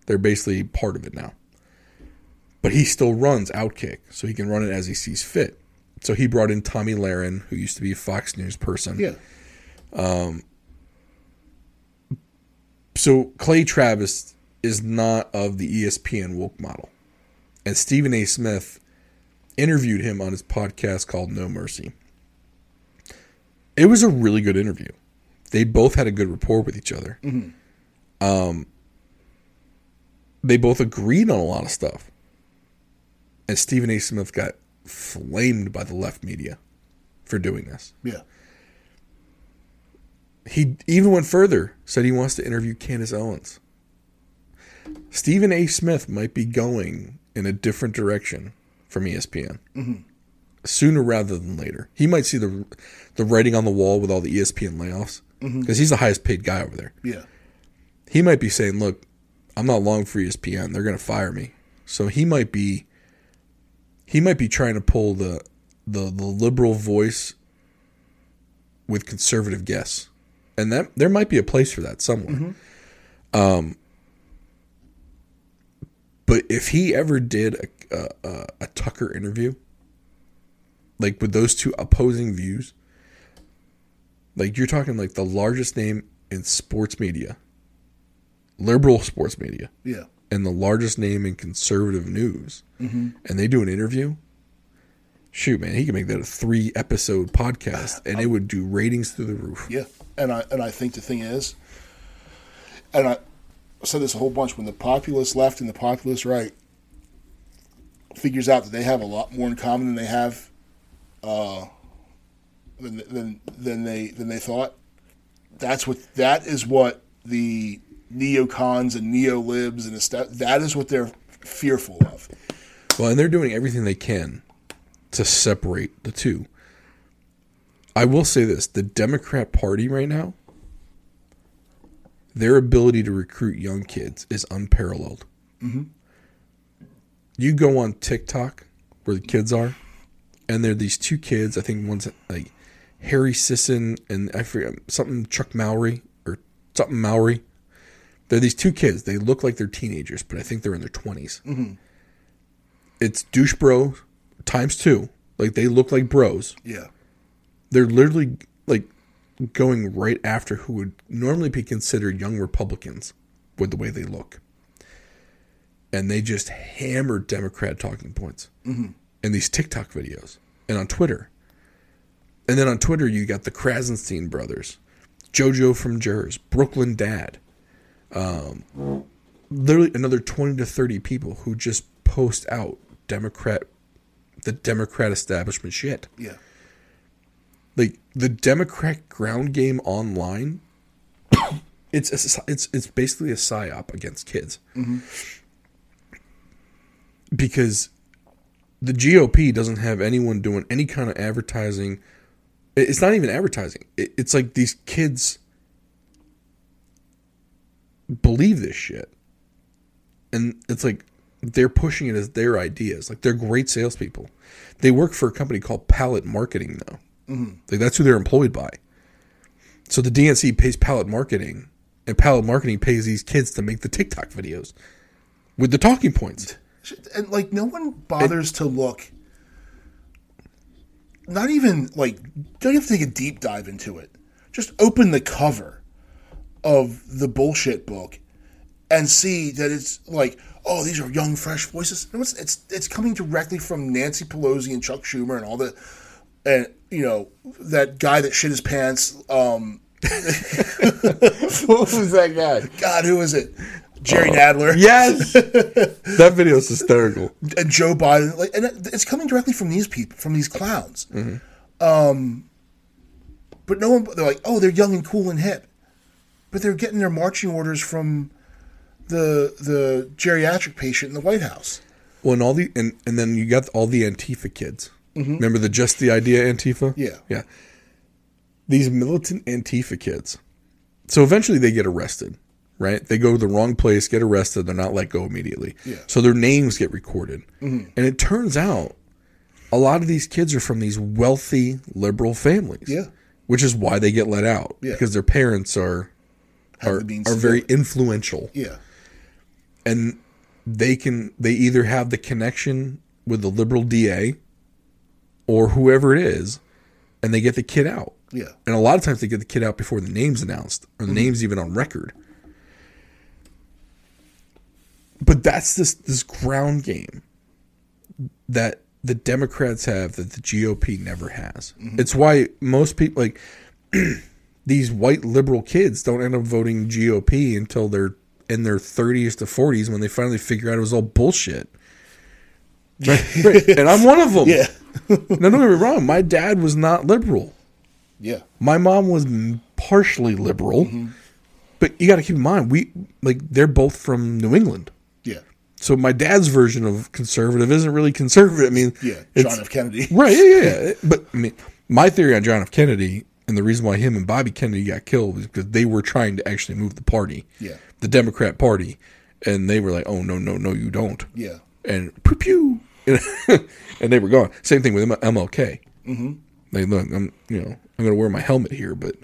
They're basically part of it now. But he still runs Outkick, so he can run it as he sees fit. So he brought in Tomi Lahren, who used to be a Fox News person. Yeah, So Clay Travis is not of the ESPN woke model. And Stephen A. Smith interviewed him on his podcast called No Mercy. It was a really good interview. They both had a good rapport with each other. Um, they both agreed on a lot of stuff. And Stephen A. Smith got flamed by the left media for doing this. yeah. He even went further, said he wants to interview Candace Owens. Stephen A. Smith might be going in a different direction from ESPN mm-hmm. sooner rather than later. He might see the the writing on the wall with all the ESPN layoffs mm-hmm. because he's the highest paid guy over there. Yeah, He might be saying, "Look, I'm not long for ESPN. They're going to fire me." So he might be he might be trying to pull the the the liberal voice with conservative guests, and that there might be a place for that somewhere. Um, but if he ever did a, a, a Tucker interview, like with those two opposing views, like you're talking like the largest name in sports media, liberal sports media, yeah. And the largest name in conservative news, and they do an interview. Shoot, man, he could make that a three episode podcast, and it would do ratings through the roof. Yeah, and I and I think the thing is, and I said this a whole bunch when the populist left and the populist right figures out that they have a lot more in common than they have, uh, than than than they than they thought. That's what that is what the neocons and neolibs and that is what they're fearful of. Well, and they're doing everything they can to separate the two. I will say this the Democrat Party right now, their ability to recruit young kids is unparalleled. Mm-hmm. You go on TikTok where the kids are, and there are these two kids. I think one's like Harry Sisson and I forget something Chuck Mowry or something Mowry. They're these two kids. They look like they're teenagers, but I think they're in their 20s mm-hmm. it's douche bro times two. Like they look like bros. Yeah, They're literally like going right after who would normally be considered young Republicans with the way they look. And they just hammered Democrat talking points mm-hmm. in these TikTok videos and on Twitter. And then on Twitter, you got the Krassenstein brothers, JoJo from Jerz, Brooklyn Dad, um, literally another 20 to 30 people who just post out Democrat the Democrat establishment shit. Yeah. Like the Democrat ground game online, <coughs> it's a, it's it's basically a psyop against kids. Because the GOP doesn't have anyone doing any kind of advertising. It's not even advertising. It- It's like these kids believe this shit, and it's like they're pushing it as their ideas. Like they're great salespeople. They work for a company called Palette Marketing now. Mm-hmm. Like that's who they're employed by. So the DNC pays Palette Marketing, and Palette Marketing pays these kids to make the TikTok videos with the talking points. and like no one bothers to look not even like don't have to take a deep dive into it just open the cover of the bullshit book and see that it's like oh these are young fresh voices no, it's, it's it's coming directly from Nancy Pelosi and Chuck Schumer and all the and you know that guy that shit his pants um what was that guy? god who is it Jerry Nadler Yes, <laughs> that video is hysterical. and Joe Biden, like, and it's coming directly from these people, from these clowns. Um, but no one, they're like, oh, they're young and cool and hip, but they're getting their marching orders from the the geriatric patient in the White House. Well, and all the and, and then you got all the Antifa kids. Mm-hmm. Remember the just the idea Antifa? Yeah. yeah. These militant Antifa kids. So eventually they get arrested, right? They go to the wrong place, get arrested. They're not let go immediately. Yeah. So their names get recorded, mm-hmm. and it turns out a lot of these kids are from these wealthy liberal families. Yeah. Which is why they get let out Yeah. because their parents are are, are very influential Yeah, and they can they either have the connection with the liberal DA or whoever it is, and they get the kid out. yeah, And a lot of times they get the kid out before the name's announced or the name's even on record. But that's this this ground game that the Democrats have that the GOP never has. It's why most people like <clears throat> these white liberal kids don't end up voting GOP until they're in their 30s to 40s when they finally figure out it was all bullshit. Right, <laughs> right. And I'm one of them. yeah, <laughs> Now, don't get me wrong. My dad was not liberal. yeah, My mom was partially liberal, Mm-hmm. but you got to keep in mind we like they're both from New England. yeah, So my dad's version of conservative isn't really conservative. I mean, yeah. John F. Kennedy. right? Yeah, yeah, yeah. <laughs> But I mean, my theory on John F. Kennedy and the reason why him and Bobby Kennedy got killed was because they were trying to actually move the party, Yeah. the Democrat Party, and they were like, "Oh no, no, no, you don't." Yeah, and pew pew, <laughs> and they were gone. Same thing with MLK. Mm-hmm. They look, I'm you know I'm going to wear my helmet here, but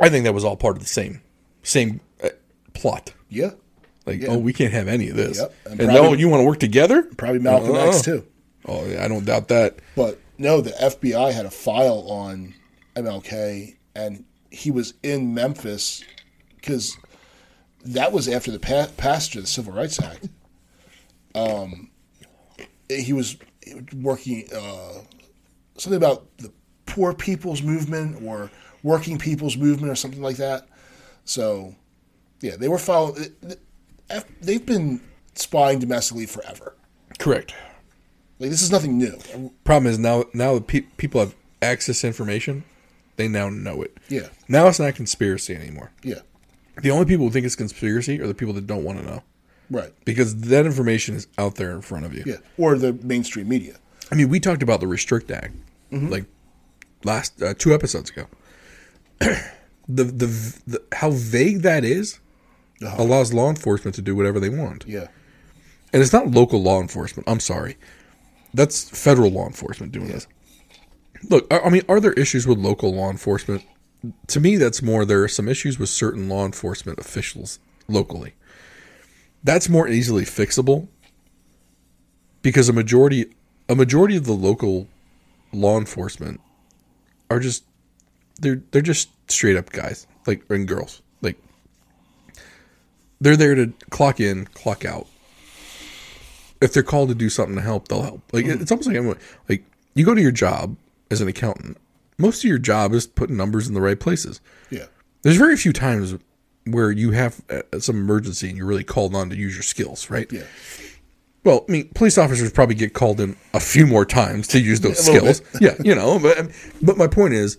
I think that was all part of the same same uh, plot. yeah. Like, Yeah. oh, we can't have any of this, Yep. And and, probably- no, you want to work together? Probably Malcolm Uh-uh. X too. Oh, yeah, I don't doubt that. But no, the FBI had a file on MLK, and he was in Memphis because that was after the pa- passage of the Civil Rights Act. Um, he was working uh, something about the poor people's movement or working people's movement or something like that. So, yeah, they were following. They've been spying domestically forever. Correct. Like this is nothing new. Problem is now now pe- people have access to information, they now know it. Yeah, Now it's not conspiracy anymore. yeah, The only people who think it's conspiracy are the people that don't want to know right. because that information is out there in front of you. Yeah, or the mainstream media. I mean, we talked about the Restrict Act like last uh, two episodes ago. <clears throat> the, the the how vague that is Uh-huh. allows law enforcement to do whatever they want, Yeah, and it's not local law enforcement. I'm sorry, that's federal law enforcement doing this. Look, I, I mean, are there issues with local law enforcement? To me, that's more there are some issues with certain law enforcement officials locally. That's more easily fixable because a majority a majority of the local law enforcement are just they're they're just straight up guys like and girls like they're there to clock in clock out if they're called to do something to help they'll help like mm-hmm. it's almost like like you go to your job as an accountant most of your job is putting numbers in the right places. Yeah, there's very few times where you have uh, some emergency and you're really called on to use your skills right? Yeah, Well, I mean, police officers probably get called in a few more times to use those skills. yeah, you know, but but my point is,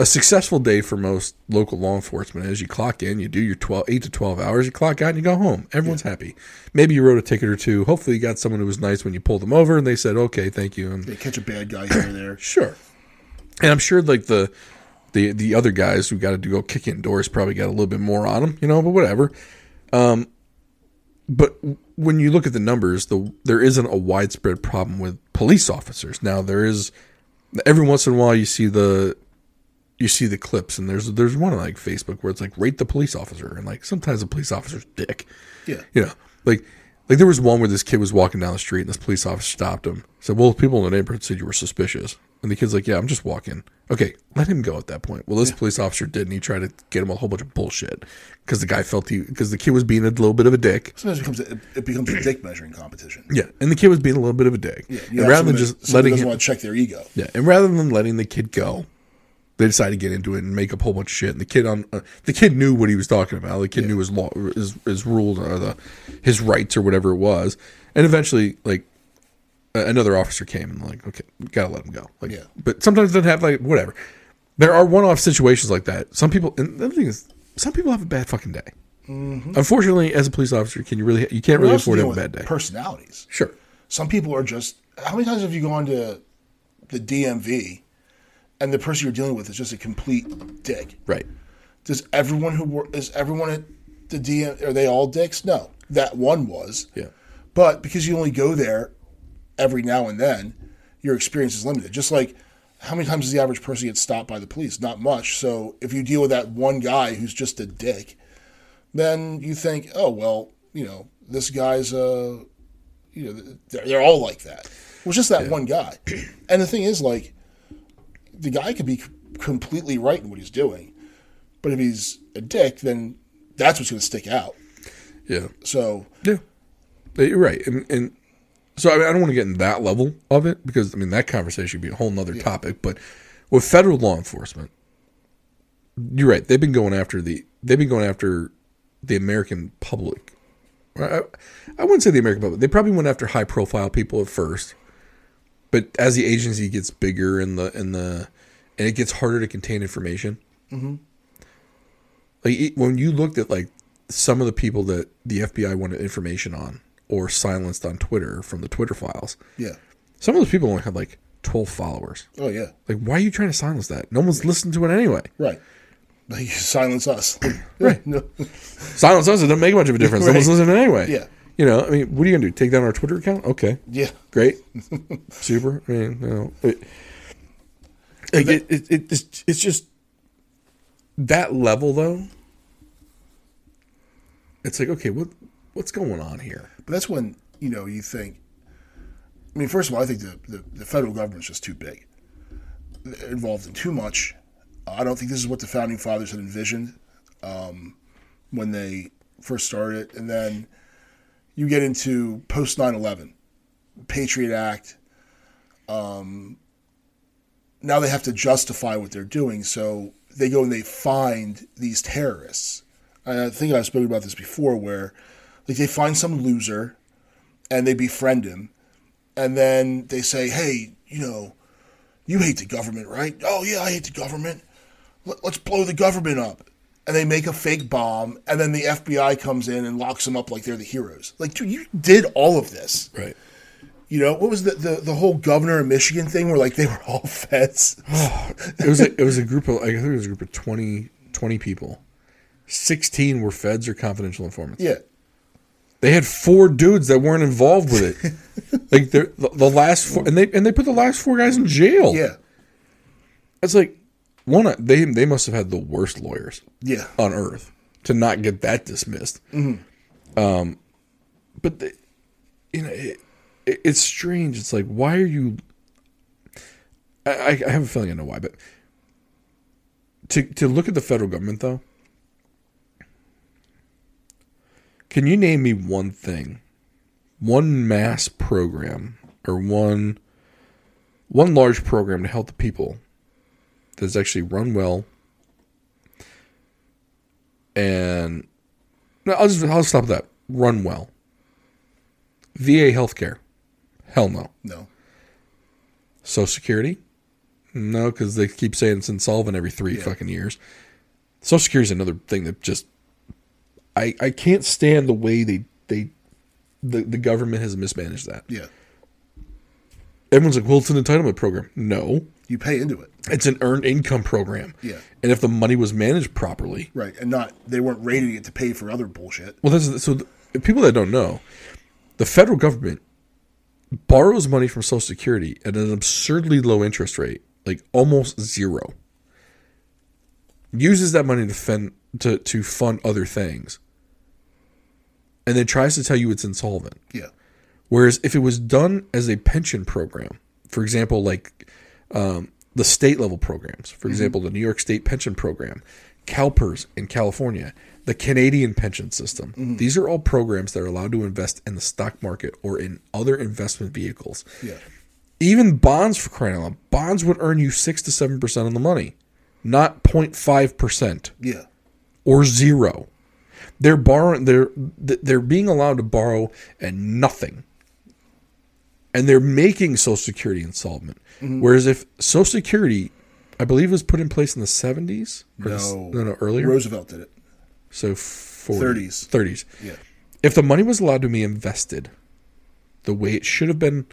a successful day for most local law enforcement is you clock in, you do your 12, 8 to 12 hours, you clock out, and you go home. Everyone's happy. Maybe you wrote a ticket or two. Hopefully, you got someone who was nice when you pulled them over and they said, okay, thank you. And They catch a bad guy here or there. <coughs> Sure. And I'm sure like the the the other guys who got to go kick in doors probably got a little bit more on them, you know, but whatever. Um, but when you look at the numbers, the there isn't a widespread problem with police officers. Now there is every once in a while you see the you see the clips and there's there's one on like Facebook where it's like rate the police officer and like sometimes the police officer's dick. Yeah. You know, like like there was one where this kid was walking down the street and this police officer stopped him. Said, "Well, people in the neighborhood said you were suspicious." And the kid's like, "Yeah, I'm just walking." Okay, let him go at that point. Well, this police officer did, and he tried to get him a whole bunch of bullshit because the guy felt he because the kid was being a little bit of a dick. Sometimes it becomes a, it becomes a dick measuring competition. Yeah, and the kid was being a little bit of a dick. Yeah, and rather than just letting him, want to check their ego. yeah, and rather than letting the kid go, they decided to get into it and make up a whole bunch of shit. And the kid on uh, the kid knew what he was talking about. The kid knew his law, his his rules, or the his rights, or whatever it was. And eventually, like another officer came and like, okay, gotta let him go. Like, Yeah. but sometimes it doesn't have like whatever. There are one off situations like that. Some people, and the thing is, some people have a bad fucking day. Unfortunately, as a police officer, can you really you can't really afford to have a bad day. Personalities. Sure. Some people are just. How many times have you gone to the DMV, and the person you're dealing with is just a complete dick? Right. Does everyone who wor- is everyone at the DM are they all dicks? No, that one was. Yeah. But because you only go there every now and then, your experience is limited. Just like how many times does the average person get stopped by the police? Not much. So if you deal with that one guy who's just a dick, then you think, oh well, you know, this guy's uh, you know, they're, they're all like that. Well, just that one guy. And the thing is, like, the guy could be completely right in what he's doing, but if he's a dick, then that's what's going to stick out. Yeah. So Yeah, you're right, and, and so I, mean, I don't want to get in that level of it because I mean that conversation would be a whole nother topic. But with federal law enforcement, you're right. They've been going after the they've been going after the American public. I, I wouldn't say the American public. They probably went after high profile people at first, but as the agency gets bigger and the and the and it gets harder to contain information. Mm-hmm. Like it, when you looked at like some of the people that the FBI wanted information on or silenced on Twitter from the Twitter files, yeah, some of those people only had like twelve followers. oh yeah, Like, why are you trying to silence that? No one's listening to it anyway. right. Like <laughs> silence us, Right. <laughs> No. Silence us. It doesn't make much of a difference. No one's listening anyway. Yeah. You know, I mean, what are you gonna do? Take down our Twitter account? Okay. Yeah, Great. <laughs> Super. I mean, you know, it, like, it, it, it, it's, it's just that level though. It's like, okay, what what's going on here? but that's when you know you think. I mean, first of all, I think the the, the federal government's just too big, They're involved in too much. I don't think this is what the founding fathers had envisioned um, when they first started it, and then you get into post 9-11, Patriot Act. Um, now they have to justify what they're doing, so they go and they find these terrorists. And I think I've spoken about this before, where like they find some loser, and they befriend him, and then they say, "Hey, you know, you hate the government, right? Oh yeah, I hate the government. Let- Let's blow the government up." And they make a fake bomb, and then the FBI comes in and locks them up like they're the heroes. Like, dude, you did all of this. Right. You know, what was the, the, the whole governor of Michigan thing where like they were all <laughs> feds? It was a, it was a group of I think it was a group of 20, 20 people. Sixteen were feds or confidential informants. yeah. They had four dudes that weren't involved with it. <laughs> like they're, the, the last four, and they and they put the last four guys in jail. Yeah. It's like one. They they must have had the worst lawyers Yeah. on earth to not get that dismissed. Um, but the, you know, it, it, it's strange. It's like, why are you? I, I I have a feeling I know why, but to to look at the federal government though, can you name me one thing, one mass program or one one large program to help the people that's actually run well and no, I'll just I'll stop that. Run well. VA healthcare, hell no. No. Social Security, no, because they keep saying it's insolvent every three Yeah. fucking years. Social Security is another thing that just I I can't stand the way they they the the government has mismanaged that. Yeah. Everyone's like, well, it's an entitlement program. No, You pay into it. it's an earned income program. Yeah. and if the money was managed properly, Right. And not, they weren't raiding it to pay for other bullshit. Well, that's so. The, people that don't know, the federal government borrows money from Social Security at an absurdly low interest rate, like almost zero. Uses that money to fund to to fund other things, and then tries to tell you it's insolvent. Yeah. Whereas if it was done as a pension program, for example, like um, the state level programs, for example, the New York State Pension Program, CalPERS in California, the Canadian pension system, these are all programs that are allowed to invest in the stock market or in other investment vehicles. Yeah. Even bonds for crying out loud, bonds would earn you six to seven percent on the money, not 0.5 percent Yeah. or zero. They're borrowing. They're they're being allowed to borrow and nothing, and they're making Social Security insolvent. Mm-hmm. Whereas if Social Security, I believe, was put in place in the seventies, No. no, no, earlier, Roosevelt did it. so 40, 30s. thirties. Yeah. If the money was allowed to be invested, the way it should have been,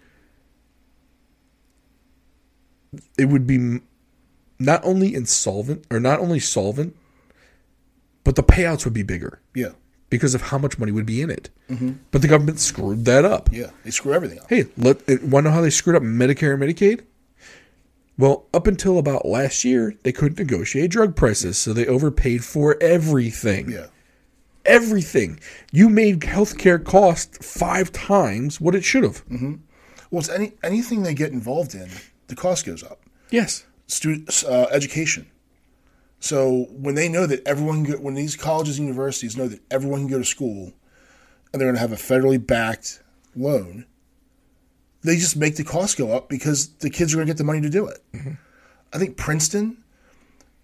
it would be not only insolvent or not only solvent, but the payouts would be bigger Yeah. Because of how much money would be in it. But the government screwed that up. Yeah. They screw everything up. Hey, let want to know how they screwed up Medicare and Medicaid? Well, up until about last year, they couldn't negotiate drug prices, so they overpaid for everything. Yeah. Everything. You made healthcare cost five times what it should have. Well, it's any anything they get involved in, the cost goes up. Yes. Students, uh, education. So when they know that everyone, can go, when these colleges and universities know that everyone can go to school, and they're going to have a federally backed loan, they just make the cost go up because the kids are going to get the money to do it. I think Princeton,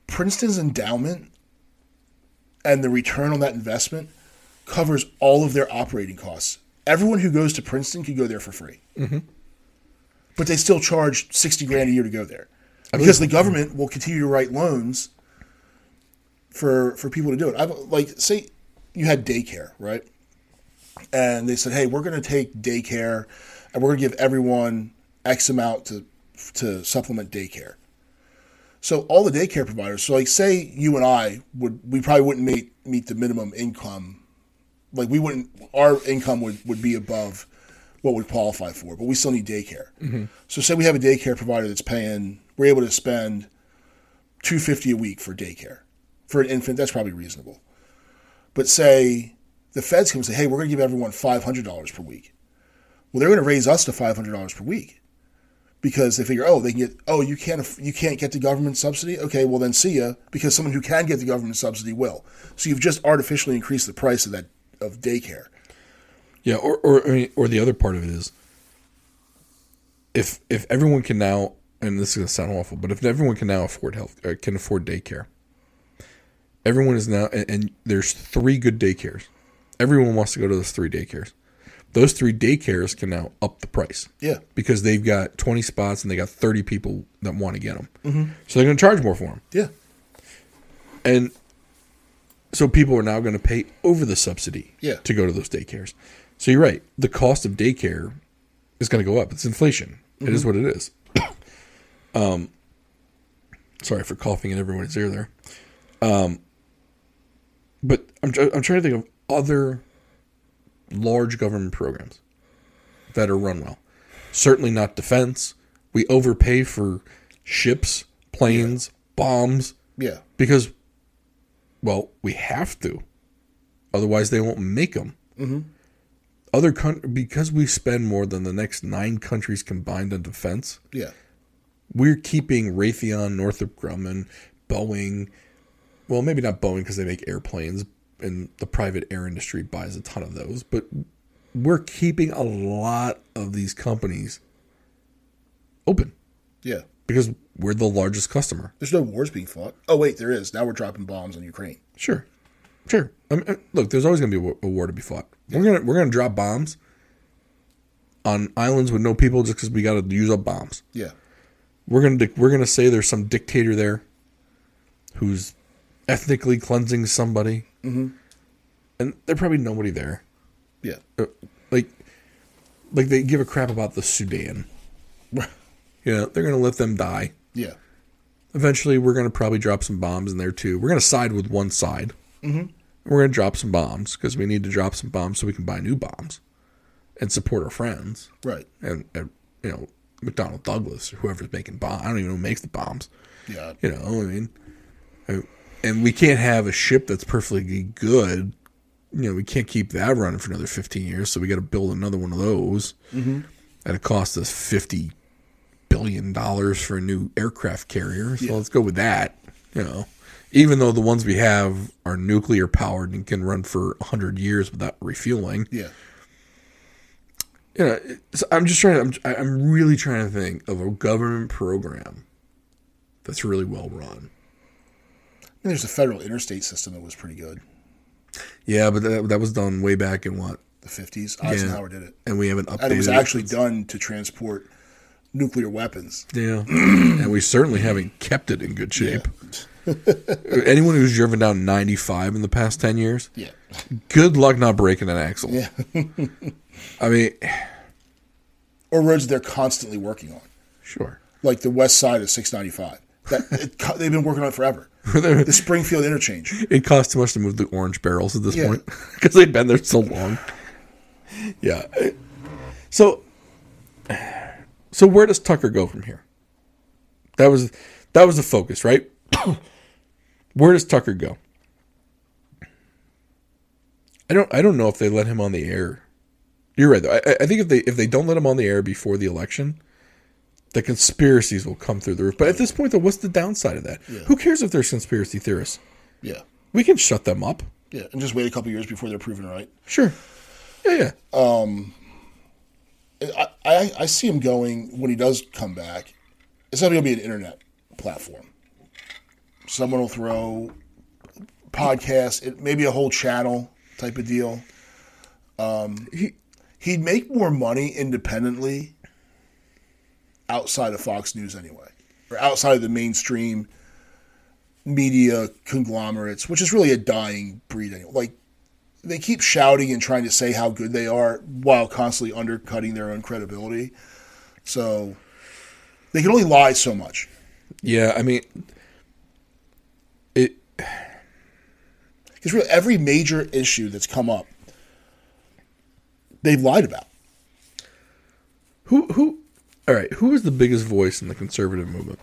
Princeton's endowment, and the return on that investment covers all of their operating costs. Everyone who goes to Princeton could go there for free, but they still charge sixty grand a year to go there because the government will continue to write loans for for people to do it. I've like say you had daycare, right? And they said, "Hey, we're going to take daycare, and we're going to give everyone X amount to to supplement daycare." So all the daycare providers, so like say you and I would, we probably wouldn't meet meet the minimum income, like we wouldn't, our income would would be above what would qualify for, but we still need daycare. Mm-hmm. So say we have a daycare provider that's paying, we're able to spend two fifty a week for daycare for an infant. That's probably reasonable. But say the feds come and say, "Hey, we're going to give everyone five hundred dollars per week." Well, they're going to raise us to five hundred dollars per week because they figure, "Oh, they can get. Oh, you can't. You can't get the government subsidy. Okay, well then see ya. Because someone who can get the government subsidy will. So you've just artificially increased the price of that of daycare. Yeah, or or or the other part of it is if if everyone can now, and this is gonna sound awful, but if everyone can now afford health, uh, can afford daycare, everyone is now, and, and there's three good daycares. Everyone wants to go to those three daycares. Those three daycares can now up the price Yeah, because they've got 20 spots and they got 30 people that want to get them. So they're going to charge more for them. yeah, And so people are now going to pay over the subsidy Yeah. to go to those daycares. So you're right. The cost of daycare is going to go up. It's inflation. It is what it is. <coughs> um, sorry for coughing in everyone's ear there. Um, but I'm, I'm trying to think of other large government programs that are run well. Certainly not defense. We overpay for ships, planes, bombs yeah, because well we have to otherwise they won't make them mm-hmm. other coun- because we spend more than the next nine countries combined on defense yeah, we're keeping raytheon northrop grumman boeing well maybe not boeing because they make airplanes and the private air industry buys a ton of those but we're keeping a lot of these companies open yeah. because we're the largest customer There's no wars being fought. Oh wait, there is. Now we're dropping bombs on Ukraine. Sure, sure. I mean, look, there's always going to be a war to be fought. We're gonna we're gonna drop bombs on islands with no people just because we got to use up bombs. Yeah. We're gonna we're gonna say there's some dictator there who's ethnically cleansing somebody, mm-hmm. and there's probably nobody there. Yeah. Uh, like like they give a crap about the Sudan. You know, they're gonna let them die. Yeah. Eventually, we're gonna probably drop some bombs in there too. We're gonna side with one side. Mm-hmm. We're gonna drop some bombs because we need to drop some bombs so we can buy new bombs and support our friends Right. and, and you know McDonald Douglas or whoever's making bombs. I don't even know who makes the bombs. Yeah. You know, I mean, I- and we can't have a ship that's perfectly good. You know, we can't keep that running for another 15 years, so we got to build another one of those. Mm-hmm. And it cost us 50 billion dollars for a new aircraft carrier. So let's go with that. You know, even though the ones we have are nuclear powered and can run for 100 years without refueling. Yeah. You know, I'm just trying. I'm I'm really trying to think of a government program that's really well run. And there's a federal interstate system that was pretty good. Yeah, but that, that was done way back in what, The 50s. Eisenhower did it. and we haven't updated. And it was it. actually done to transport nuclear weapons. yeah, <clears throat> and we certainly haven't kept it in good shape. <laughs> Anyone who's driven down 95 in the past 10 years, Yeah. good luck not breaking an axle. Yeah. I mean, or roads they're constantly working on, sure. like the west side of 695. That it, <laughs> they've been working on it forever. The Springfield interchange. It cost too much to move the orange barrels at this Yeah. point <laughs> because they'd been there so long. Yeah. So, so where does Tucker go from here? That was that was the focus, right? <coughs> where does Tucker go? I don't I don't know if they let him on the air. You're right though. I, I think if they if they don't let him on the air before the election, the conspiracies will come through the roof. But at this point, though, what's the downside of that? Who cares if there's conspiracy theorists? Yeah. We can shut them up. Yeah. And just wait a couple years before they're proven right. Sure. Yeah, yeah. Um, I, I, I see him going when he does come back. It's not going to be an internet platform. Someone will throw podcast, it, maybe a whole channel type of deal. Um, He- he'd make more money independently outside of Fox News anyway, or outside of the mainstream media conglomerates, which is really a dying breed. Anyway. Like they keep shouting and trying to say how good they are while constantly undercutting their own credibility. So they can only lie so much. Yeah, I mean, it. Because really, every major issue that's come up, they've lied about. Who who? All right, who is the biggest voice in the conservative movement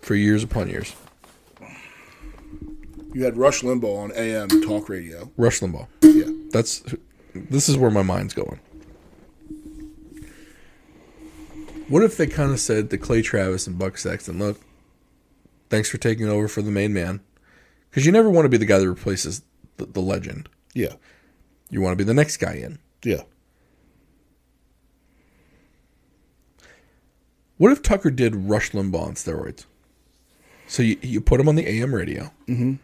for years upon years? You had Rush Limbaugh on AM talk radio. Rush Limbaugh. Yeah. That's. This is where my mind's going. What if they kind of said to Clay Travis and Buck Sexton, "Look, thanks for taking over for the main man, because you never want to be the guy that replaces the, the legend. Yeah. You want to be the next guy in." Yeah. What if Tucker did Rush Limbaugh on steroids? So you you put him on the AM radio, mm-hmm.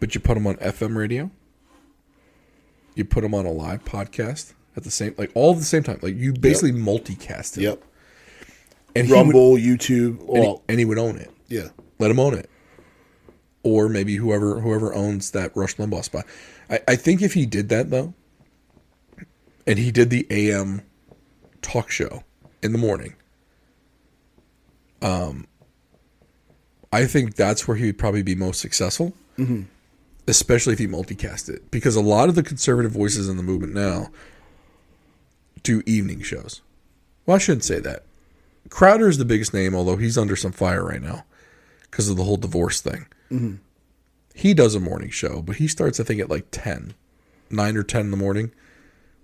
but you put him on FM radio. You put him on a live podcast at the same, like all at the same time. Like you basically multicast it. Yep. And he would- Rumble, YouTube. and, he, and he would own it. yeah. Let him own it. Or maybe whoever whoever owns that Rush Limbaugh spot. I, I think if he did that though, and he did the AM talk show in the morning, um, I think that's where he would probably be most successful. Especially if he multicast it, because a lot of the conservative voices in the movement now do evening shows. Well, I shouldn't say that. Crowder is the biggest name, although he's under some fire right now because of the whole divorce thing. He does a morning show, but he starts, I think, at like 10, 9 or 10 in the morning,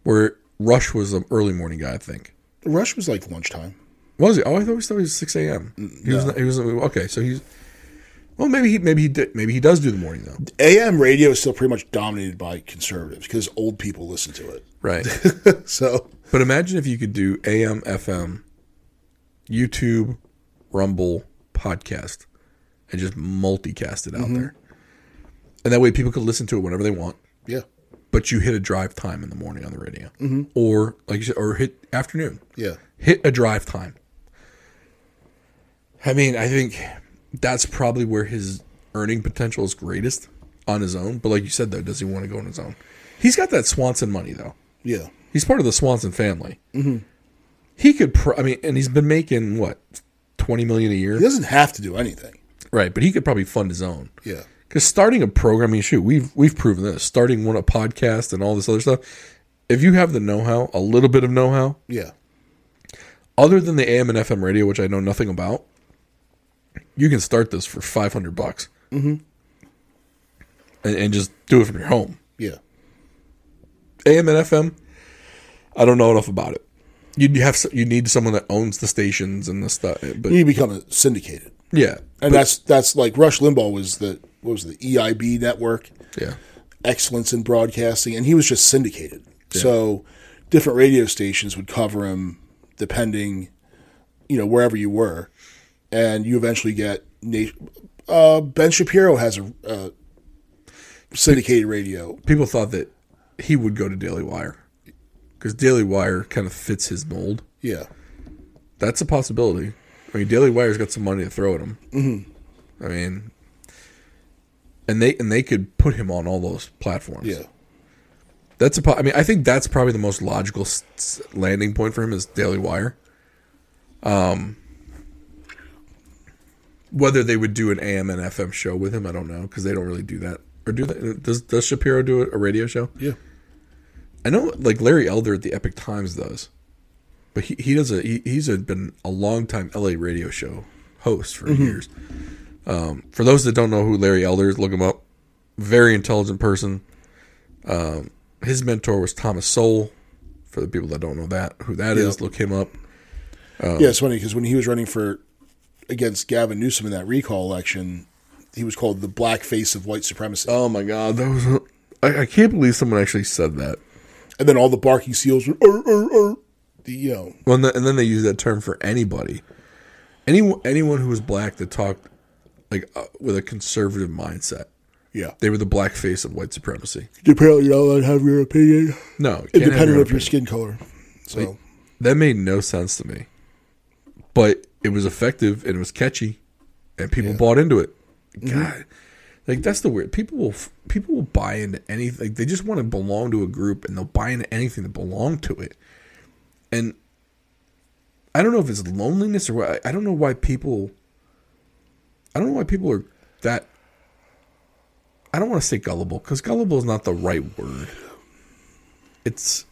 where Rush was an early morning guy, I think. Rush was like lunchtime. Was he? Oh, I thought he was 6 a.m. He was, he was, okay, so he's, well, maybe he, maybe he did, maybe he does do the morning though. AM radio is still pretty much dominated by conservatives because old people listen to it. Right. <laughs> So, But imagine if you could do AM, FM, YouTube, Rumble, podcast, and just multicast it out mm-hmm. there. And that way people could listen to it whenever they want. yeah. But you hit a drive time in the morning on the radio, mm-hmm. or like you said, or hit afternoon. Yeah. hit a drive time. I mean, I think that's probably where his earning potential is greatest on his own. But like you said, though, does he want to go on his own? He's got that Swanson money though. Yeah. He's part of the Swanson family. Mm-hmm. He could, pro- I mean, and he's been making what twenty million a year, He doesn't have to do anything. right? But he could probably fund his own. Yeah. Because starting a program, I mean, shoot, we've we've proven this. Starting one a podcast and all this other stuff. If you have the know how, a little bit of know how, Yeah. other than the AM and FM radio, which I know nothing about, you can start this for five hundred bucks, mm-hmm. and, and just do it from your home. Yeah. AM and FM, I don't know enough about it. You have you need someone that owns the stations and the stuff, but You become a syndicated. yeah, And that's that's like Rush Limbaugh was the what was it, the EIB network, yeah, excellence in broadcasting, and he was just syndicated. So different radio stations would cover him depending, you know, wherever you were, and you eventually get. Uh, ben Shapiro has a uh, syndicated radio. people thought that he would go to Daily Wire because Daily Wire kind of fits his mold. Yeah, That's a possibility. I mean, Daily Wire's got some money to throw at him. Mm-hmm. I mean, and they and they could put him on all those platforms. yeah, that's a. I mean, I think that's probably the most logical landing point for him is Daily Wire. Um, whether they would do an AM and FM show with him, I don't know because they don't really do that. Or do they? Does Does Shapiro do a, radio show? yeah. I know, like Larry Elder at the Epoch Times does, but he, he does a he, he's a, been a long time LA radio show host for years. Um, for those that don't know who Larry Elder is, look him up. Very intelligent person. Um, his mentor was Thomas Sowell. For the people that don't know that who that is, look him up. yeah, it's funny because when he was running for against Gavin Newsom in that recall election, he was called the black face of white supremacy. Oh my God, that was I, I can't believe someone actually said that. and then all the barking seals were, "Arr, arr, arr." The, you know, Well, and, then- and then they use that term for anybody, anyone anyone who was black that talked like uh, with a conservative mindset. yeah. They were the black face of white supremacy. Apparently, you're not allowed to have your opinion, No, you independent your of your skin color. So, That made no sense to me, but it was effective and it was catchy, and people bought into it. God, like that's the weird. People will people will buy into anything. Like, they just want to belong to a group, and they'll buy into anything that belong to it. And I don't know if it's loneliness or what. I don't know why people. I don't know why people are that. I don't want to say gullible because gullible is not the right word. It's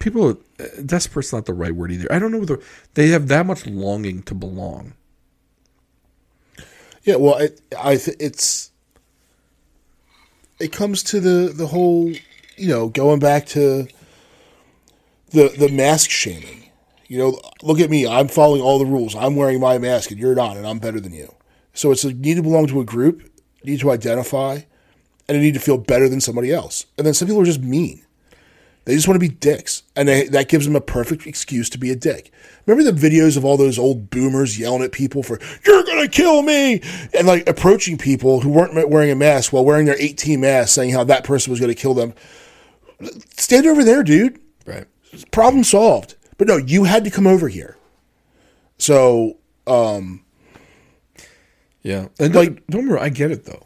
people uh, desperate's not the right word either. I don't know whether they have that much longing to belong. yeah, well, it, I th- it's it comes to the the whole, you know, going back to the the mask shaming. You know, look at me. I'm following all the rules. I'm wearing my mask, and you're not, and I'm better than you. So it's a need to belong to a group, need to identify, and you need to feel better than somebody else. And then some people are just mean. They just want to be dicks, and they, that gives them a perfect excuse to be a dick. Remember the videos of all those old boomers yelling at people for "You're gonna kill me" and like approaching people who weren't wearing a mask while wearing their 18 mask, saying how that person was going to kill them. Stand over there, dude. Right. Problem solved. But no, you had to come over here. So um, Yeah. And Like- like, don't remember, I get it though.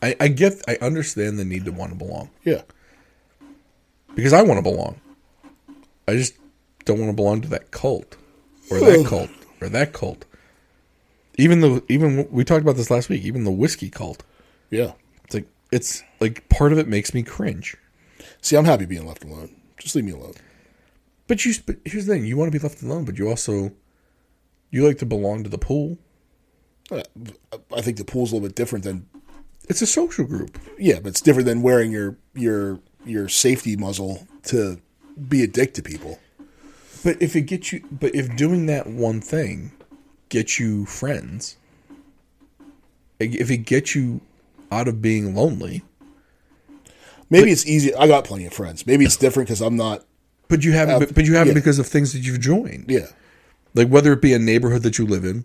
I, I get, I understand the need to want to belong yeah, because I want to belong. I just don't want to belong to that cult or that cult or that cult. Even the, even we talked about this last week. Even the whiskey cult. yeah. It's like it's like part of it makes me cringe. See, I'm happy being left alone. Just leave me alone. But you, but here's the thing: you want to be left alone, but you also you like to belong to the pool. Uh, I think the pool's a little bit different than It's a social group. yeah, but it's different than wearing your your your safety muzzle to be a dick to people. But if it gets you, but if doing that one thing gets you friends, if it gets you out of being lonely, Maybe it's easy. I got plenty of friends. Maybe it's different because I'm not. But you haven't, Uh, but, you haven't yeah. because of things that you've joined, Yeah, like whether it be a neighborhood that you live in,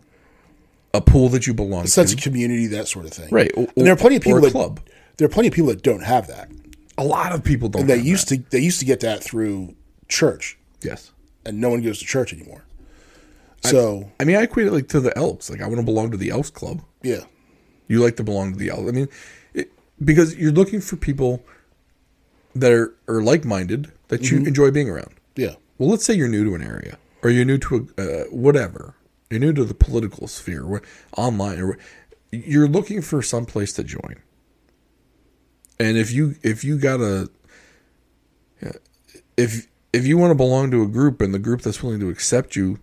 a pool that you belong sense to, of community, that sort of thing. right? Or, And there are plenty of people a that club. there are plenty of people that don't have that. A lot of people don't. And they have used that. to they used to get that through church, Yes. and no one goes to church anymore. So I mean, I equate it like to the Elks. Like, I want to belong to the Elks Club. yeah, You like to belong to the Elks. I mean, it, because you're looking for people that are, are like minded that you enjoy being around. yeah, Well, let's say you're new to an area, or you're new to a uh, whatever. You're new to the political sphere, or online, or you're looking for some place to join. And if you if you got a if if you want to belong to a group and the group that's willing to accept you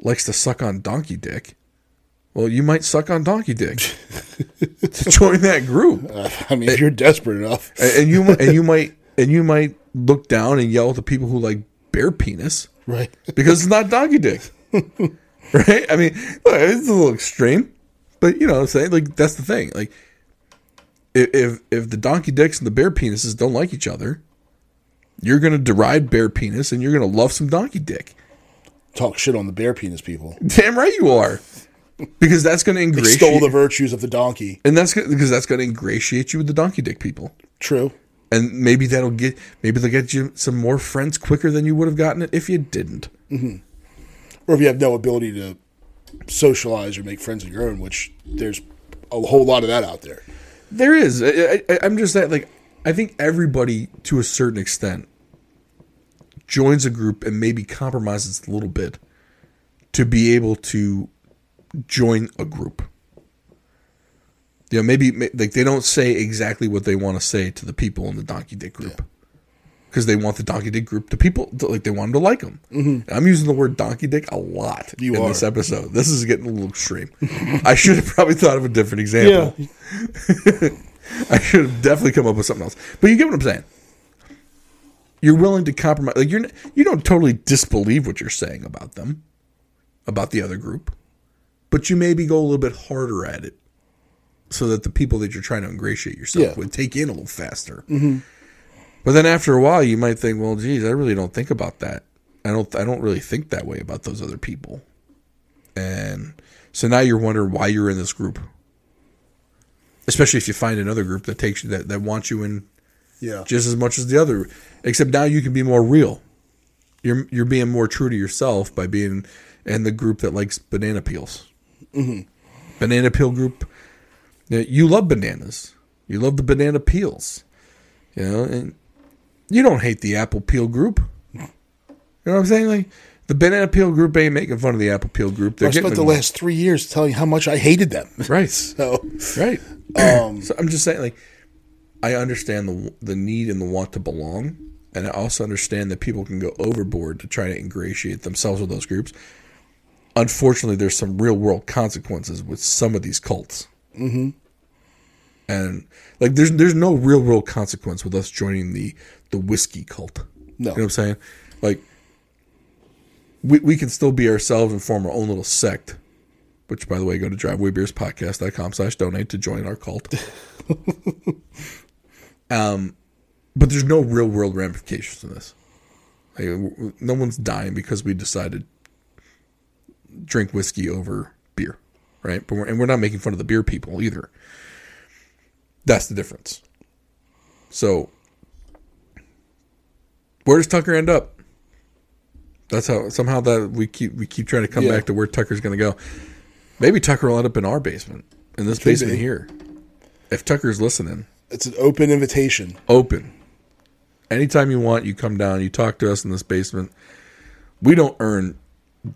likes to suck on donkey dick, well, you might suck on donkey dick <laughs> to join that group Uh, <laughs> I mean, if you're desperate enough, and you and you might and you might look down and yell at the people who like bear penis right? <laughs> because it's not donkey dick, <laughs> right? I mean, it's a little extreme, but you know what I'm saying. Like that's the thing. Like if if, the donkey dicks and the bear penises don't like each other, you're gonna deride bear penis and you're gonna love some donkey dick. Talk shit on the bear penis people. <laughs> Damn right you are, because that's gonna ingratiate. Extol the virtues of the donkey. and that's gonna- because that's going to ingratiate you with the donkey dick people. True. And maybe that'll get maybe they'll get you some more friends quicker than you would have gotten it if you didn't. Mm-hmm. Or if you have no ability to socialize or make friends of your own, which there's a whole lot of that out there. There is. I, I, I'm just that like I think everybody to a certain extent joins a group and maybe compromises a little bit to be able to join a group. You know, maybe like they don't say exactly what they want to say to the people in the Donkey Dick group because they want the Donkey Dick group to people to, like they want them to like them. Mm-hmm. I'm using the word Donkey Dick a lot You in are. this episode. This is getting a little extreme. <laughs> I should have probably thought of a different example. <laughs> I should have definitely come up with something else. But you get what I'm saying. You're willing to compromise. Like you're, you don't totally disbelieve what you're saying about them, about the other group, but you maybe go a little bit harder at it, so that the people that you're trying to ingratiate yourself Yeah. with take in a little faster. Mm-hmm. But then after a while, you might think, well, geez, I really don't think about that. I don't. I don't really think that way about those other people. And so now you're wondering why you're in this group especially if you find another group that takes you that, that wants you in Yeah. just as much as the other except now you can be more real you're you're being more true to yourself by being in the group that likes banana peels mm-hmm. banana peel group you you love bananas you love the banana peels you know and you don't hate the apple peel group you know what i'm saying like the banana peel group ain't making fun of the apple peel group they're I spent the last three years telling you how much I hated them. right <laughs> So Right. Um, so I'm just saying, like, I understand the the need and the want to belong, and I also understand that people can go overboard to try to ingratiate themselves with those groups. Unfortunately, there's some real world consequences with some of these cults. Mm-hmm. And like, there's there's no real world consequence with us joining the the whiskey cult. No. You know what I'm saying? Like, we we can still be ourselves and form our own little sect. Which, by the way, go to drivewaybeerspodcast.com slash donate to join our cult. <laughs> um, but there's no real world ramifications to this. Like, no one's dying because we decided drink whiskey over beer, right? But we're, and we're not making fun of the beer people either. That's the difference. So, where does Tucker end up? That's how somehow that we keep we keep trying to come Yeah. back to where Tucker's going to go. Maybe Tucker will end up in our basement, in this basement be. here. If Tucker's listening, it's an open invitation. open. Anytime you want, you come down, you talk to us in this basement. We don't earn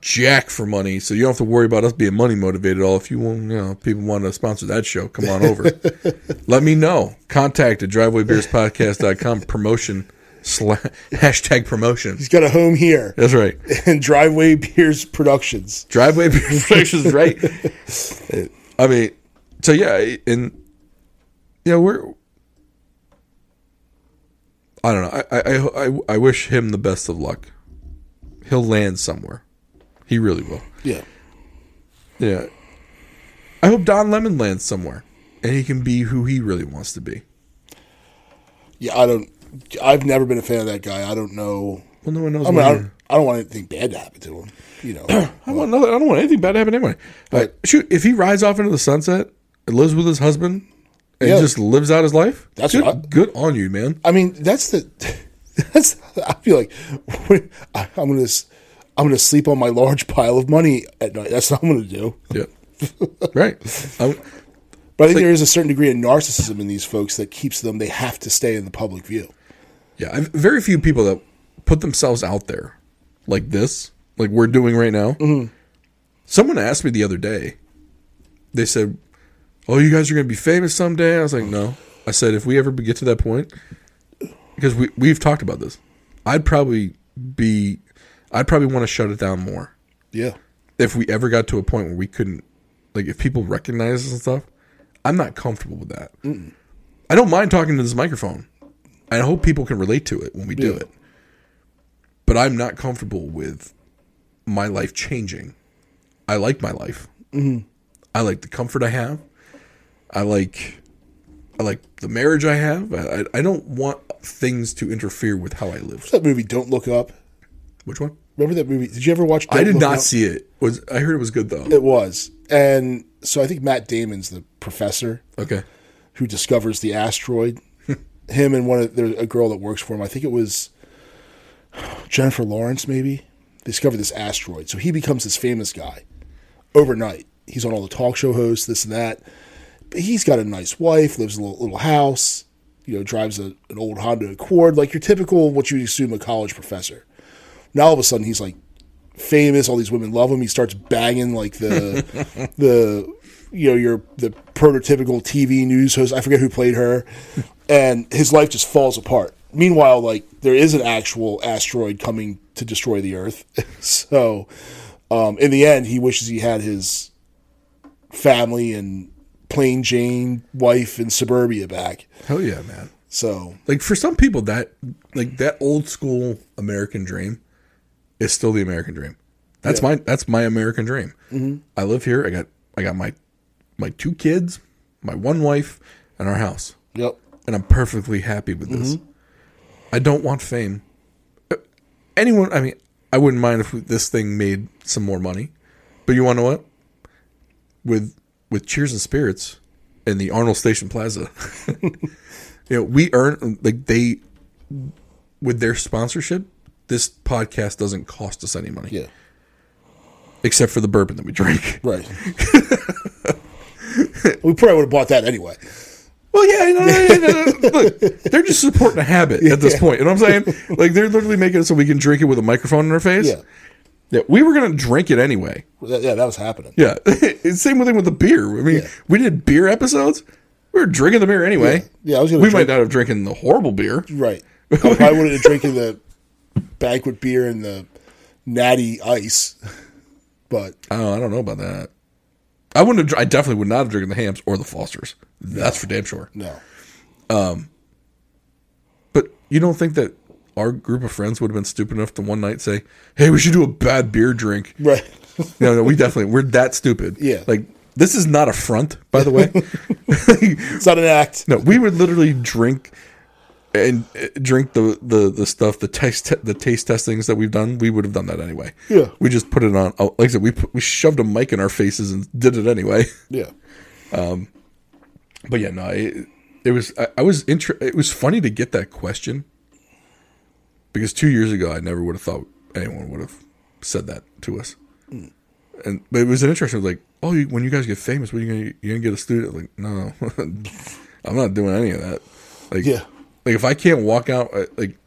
jack for money, so you don't have to worry about us being money motivated at all. If you want, you know, people want to sponsor that show, come on over. <laughs> Let me know. Contact at drivewaybeerspodcast.com <laughs> promotion slash hashtag promotion. He's got a home here That's right. <laughs> And Driveway Beers Productions. Driveway Beer Productions, right? I mean, so yeah, and you know we're. I don't know. I, I I I wish him the best of luck. He'll land somewhere. He really will. Yeah. Yeah. I hope Don Lemon lands somewhere, and he can be who he really wants to be. Yeah, I don't. I've never been a fan of that guy. I don't know. Well, no one knows. I mean, I don't, I don't want anything bad to happen to him. You know, <clears throat> I want nothing, I don't want anything bad to happen anyway. But shoot, if he rides off into the sunset and lives with his husband and Yeah. just lives out his life. That's good, I- good on you, man. I mean, that's the. <laughs> That's. I feel like <laughs> I'm gonna. I'm gonna sleep on my large pile of money at night. That's what I'm gonna do. Yeah, right. <laughs> I'm, But I think there is a certain degree of narcissism in these folks that keeps them. They have to stay in the public view. yeah, I've very few people that put themselves out there like this, like we're doing right now. Mm-hmm. Someone asked me the other day. They said, "Oh, you guys are going to be famous someday." I was like, "No." I said, "If we ever get to that point, because we we've talked about this, I'd probably be, I'd probably want to shut it down more." Yeah. if we ever got to a point where we couldn't like if people recognize us and stuff i'm not comfortable with that. I don't mind talking to this microphone. I hope people can relate to it when we do Yeah. it. But i'm not comfortable with my life changing. I like my life. Mm-hmm. I like the comfort i have. I like i like the marriage i have. I, I, I don't want things to interfere with how i live. That movie, Don't Look Up. Which one Remember that movie? Did you ever watch? Don't i did Look not Up? see it was i heard it was good though It was, and so I think Matt Damon's the professor okay who discovers the asteroid. <laughs> him and one of there's a girl that works for him. I think it was Jennifer Lawrence, maybe. They discover this asteroid, so he becomes this famous guy overnight. He's on all the talk show hosts, this and that. But he's got a nice wife, lives in a little, little house. You know, drives a, an old Honda Accord, like your typical what you assume a college professor. Now all of a sudden he's like famous. All these women love him. He starts banging like the <laughs> the you know your the prototypical TV news host. I forget who played her, and his life just falls apart. Meanwhile, like there is an actual asteroid coming to destroy the Earth. <laughs> so, um, in the end, he wishes he had his family and plain Jane wife in suburbia back. hell yeah man So like for some people that like that old school American dream is still the American dream. That's my that's my American dream. Mm-hmm. I live here. I got I got my my two kids, my one wife, and our house, yep, and I'm perfectly happy with this. I don't want fame. Uh, Anyone, I mean, I wouldn't mind if this thing made some more money, but you want to know what? With with Cheers and Spirits in the Arnold Station Plaza, <laughs> you know, we earn like they with their sponsorship. This podcast doesn't cost us any money, yeah, except for the bourbon that we drink. right. <laughs> we probably would have bought that anyway. Well, yeah, no, no. Look, they're just supporting a habit at this point. You know what I'm saying? Like they're literally making it so we can drink it with a microphone in our face. Yeah. yeah. We were gonna drink it anyway. Yeah, that was happening. Yeah, <laughs> same thing with the beer. I mean, Yeah. we did beer episodes. We were drinking the beer anyway. Yeah, I was gonna We drink- might not have drinking the horrible beer. Right. <laughs> I probably would have drinking the banquet beer and the natty ice, <laughs> but Oh, I don't know about that. I wouldn't. Have, I definitely would not have drinking the Hamm's or the Fosters. That's for damn sure. no. Um. But you don't think that our group of friends would have been stupid enough to one night say, "Hey, we should do a bad beer drink." Right. <laughs> No, no, we definitely we're that stupid. Yeah. like this is not a front, by the way. <laughs> It's not an act. no, we would literally drink and uh, drink the the the stuff the taste the taste testings that we've done. We would have done that anyway. Yeah. we just put it on. oh, Like I said, we put, we shoved a mic in our faces and did it anyway. Yeah. <laughs> Um, But yeah, no, it, it was I, I was inter- It was funny to get that question because two years ago I never would have thought anyone would have said that to us. And but it was an interesting like, oh, you, when you guys get famous, what are you gonna you gonna get a student? Like, no, <laughs> I'm not doing any of that. Like, Yeah. Like if I can't walk out, uh, like,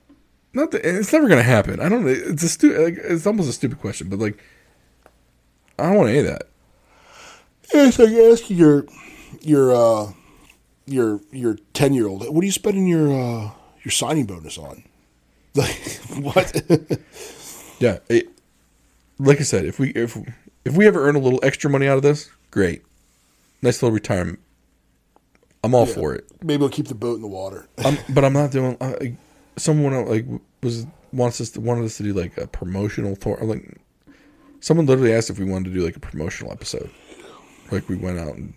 not that it's never gonna happen. I don't. It's a stu- like, It's almost a stupid question, but like, I don't want any of that. Yeah, it's like asking your your uh your your ten year old, what are you spending your uh your signing bonus on? <laughs> Like what? <laughs> Yeah, it, like I said, if we if if we ever earn a little extra money out of this, great, nice little retirement. I'm all for it. Maybe we'll keep the boat in the water. <laughs> I'm, but I'm not doing. Like, someone uh, like was wants us to, wanted us to do like a promotional tour. Like someone literally asked if we wanted to do like a promotional episode. Like we went out and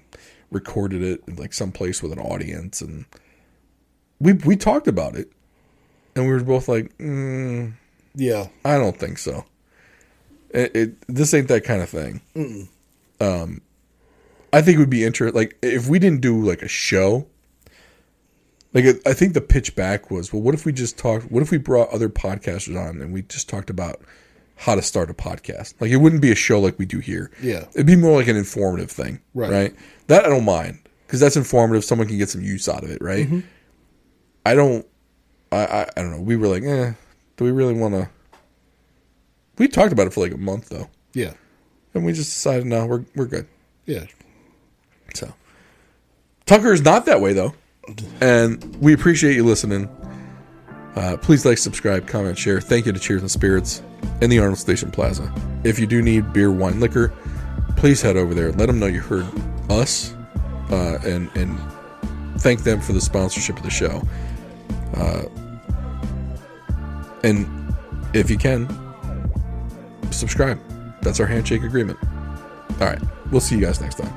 recorded it in like some place with an audience, and we we talked about it, and we were both like, mm, Yeah. I don't think so. It, it this ain't that kind of thing. Um, I think it would be interesting. Like if we didn't do like a show Like I think the pitch back was, well, what if we just talked? What if we brought other podcasters on and we just talked about how to start a podcast? Like it wouldn't be a show like we do here. Yeah. it'd be more like an informative thing, Right. Right. That I don't mind because that's informative. Someone can get some use out of it, right? I don't. I, I I don't know. We were like, eh, do we really want to? We talked about it for like a month though, Yeah. and we just decided no, we're we're good. Yeah. So Tucker is not that way though, and we appreciate you listening. Uh, please like, subscribe, comment, share. Thank you to Cheers and Spirits in the Arnold Station Plaza. If you do need beer, wine, liquor, please head over there. Let them know you heard us, uh, and and thank them for the sponsorship of the show. Uh, and if you can, subscribe. That's our handshake agreement. All right, we'll see you guys next time.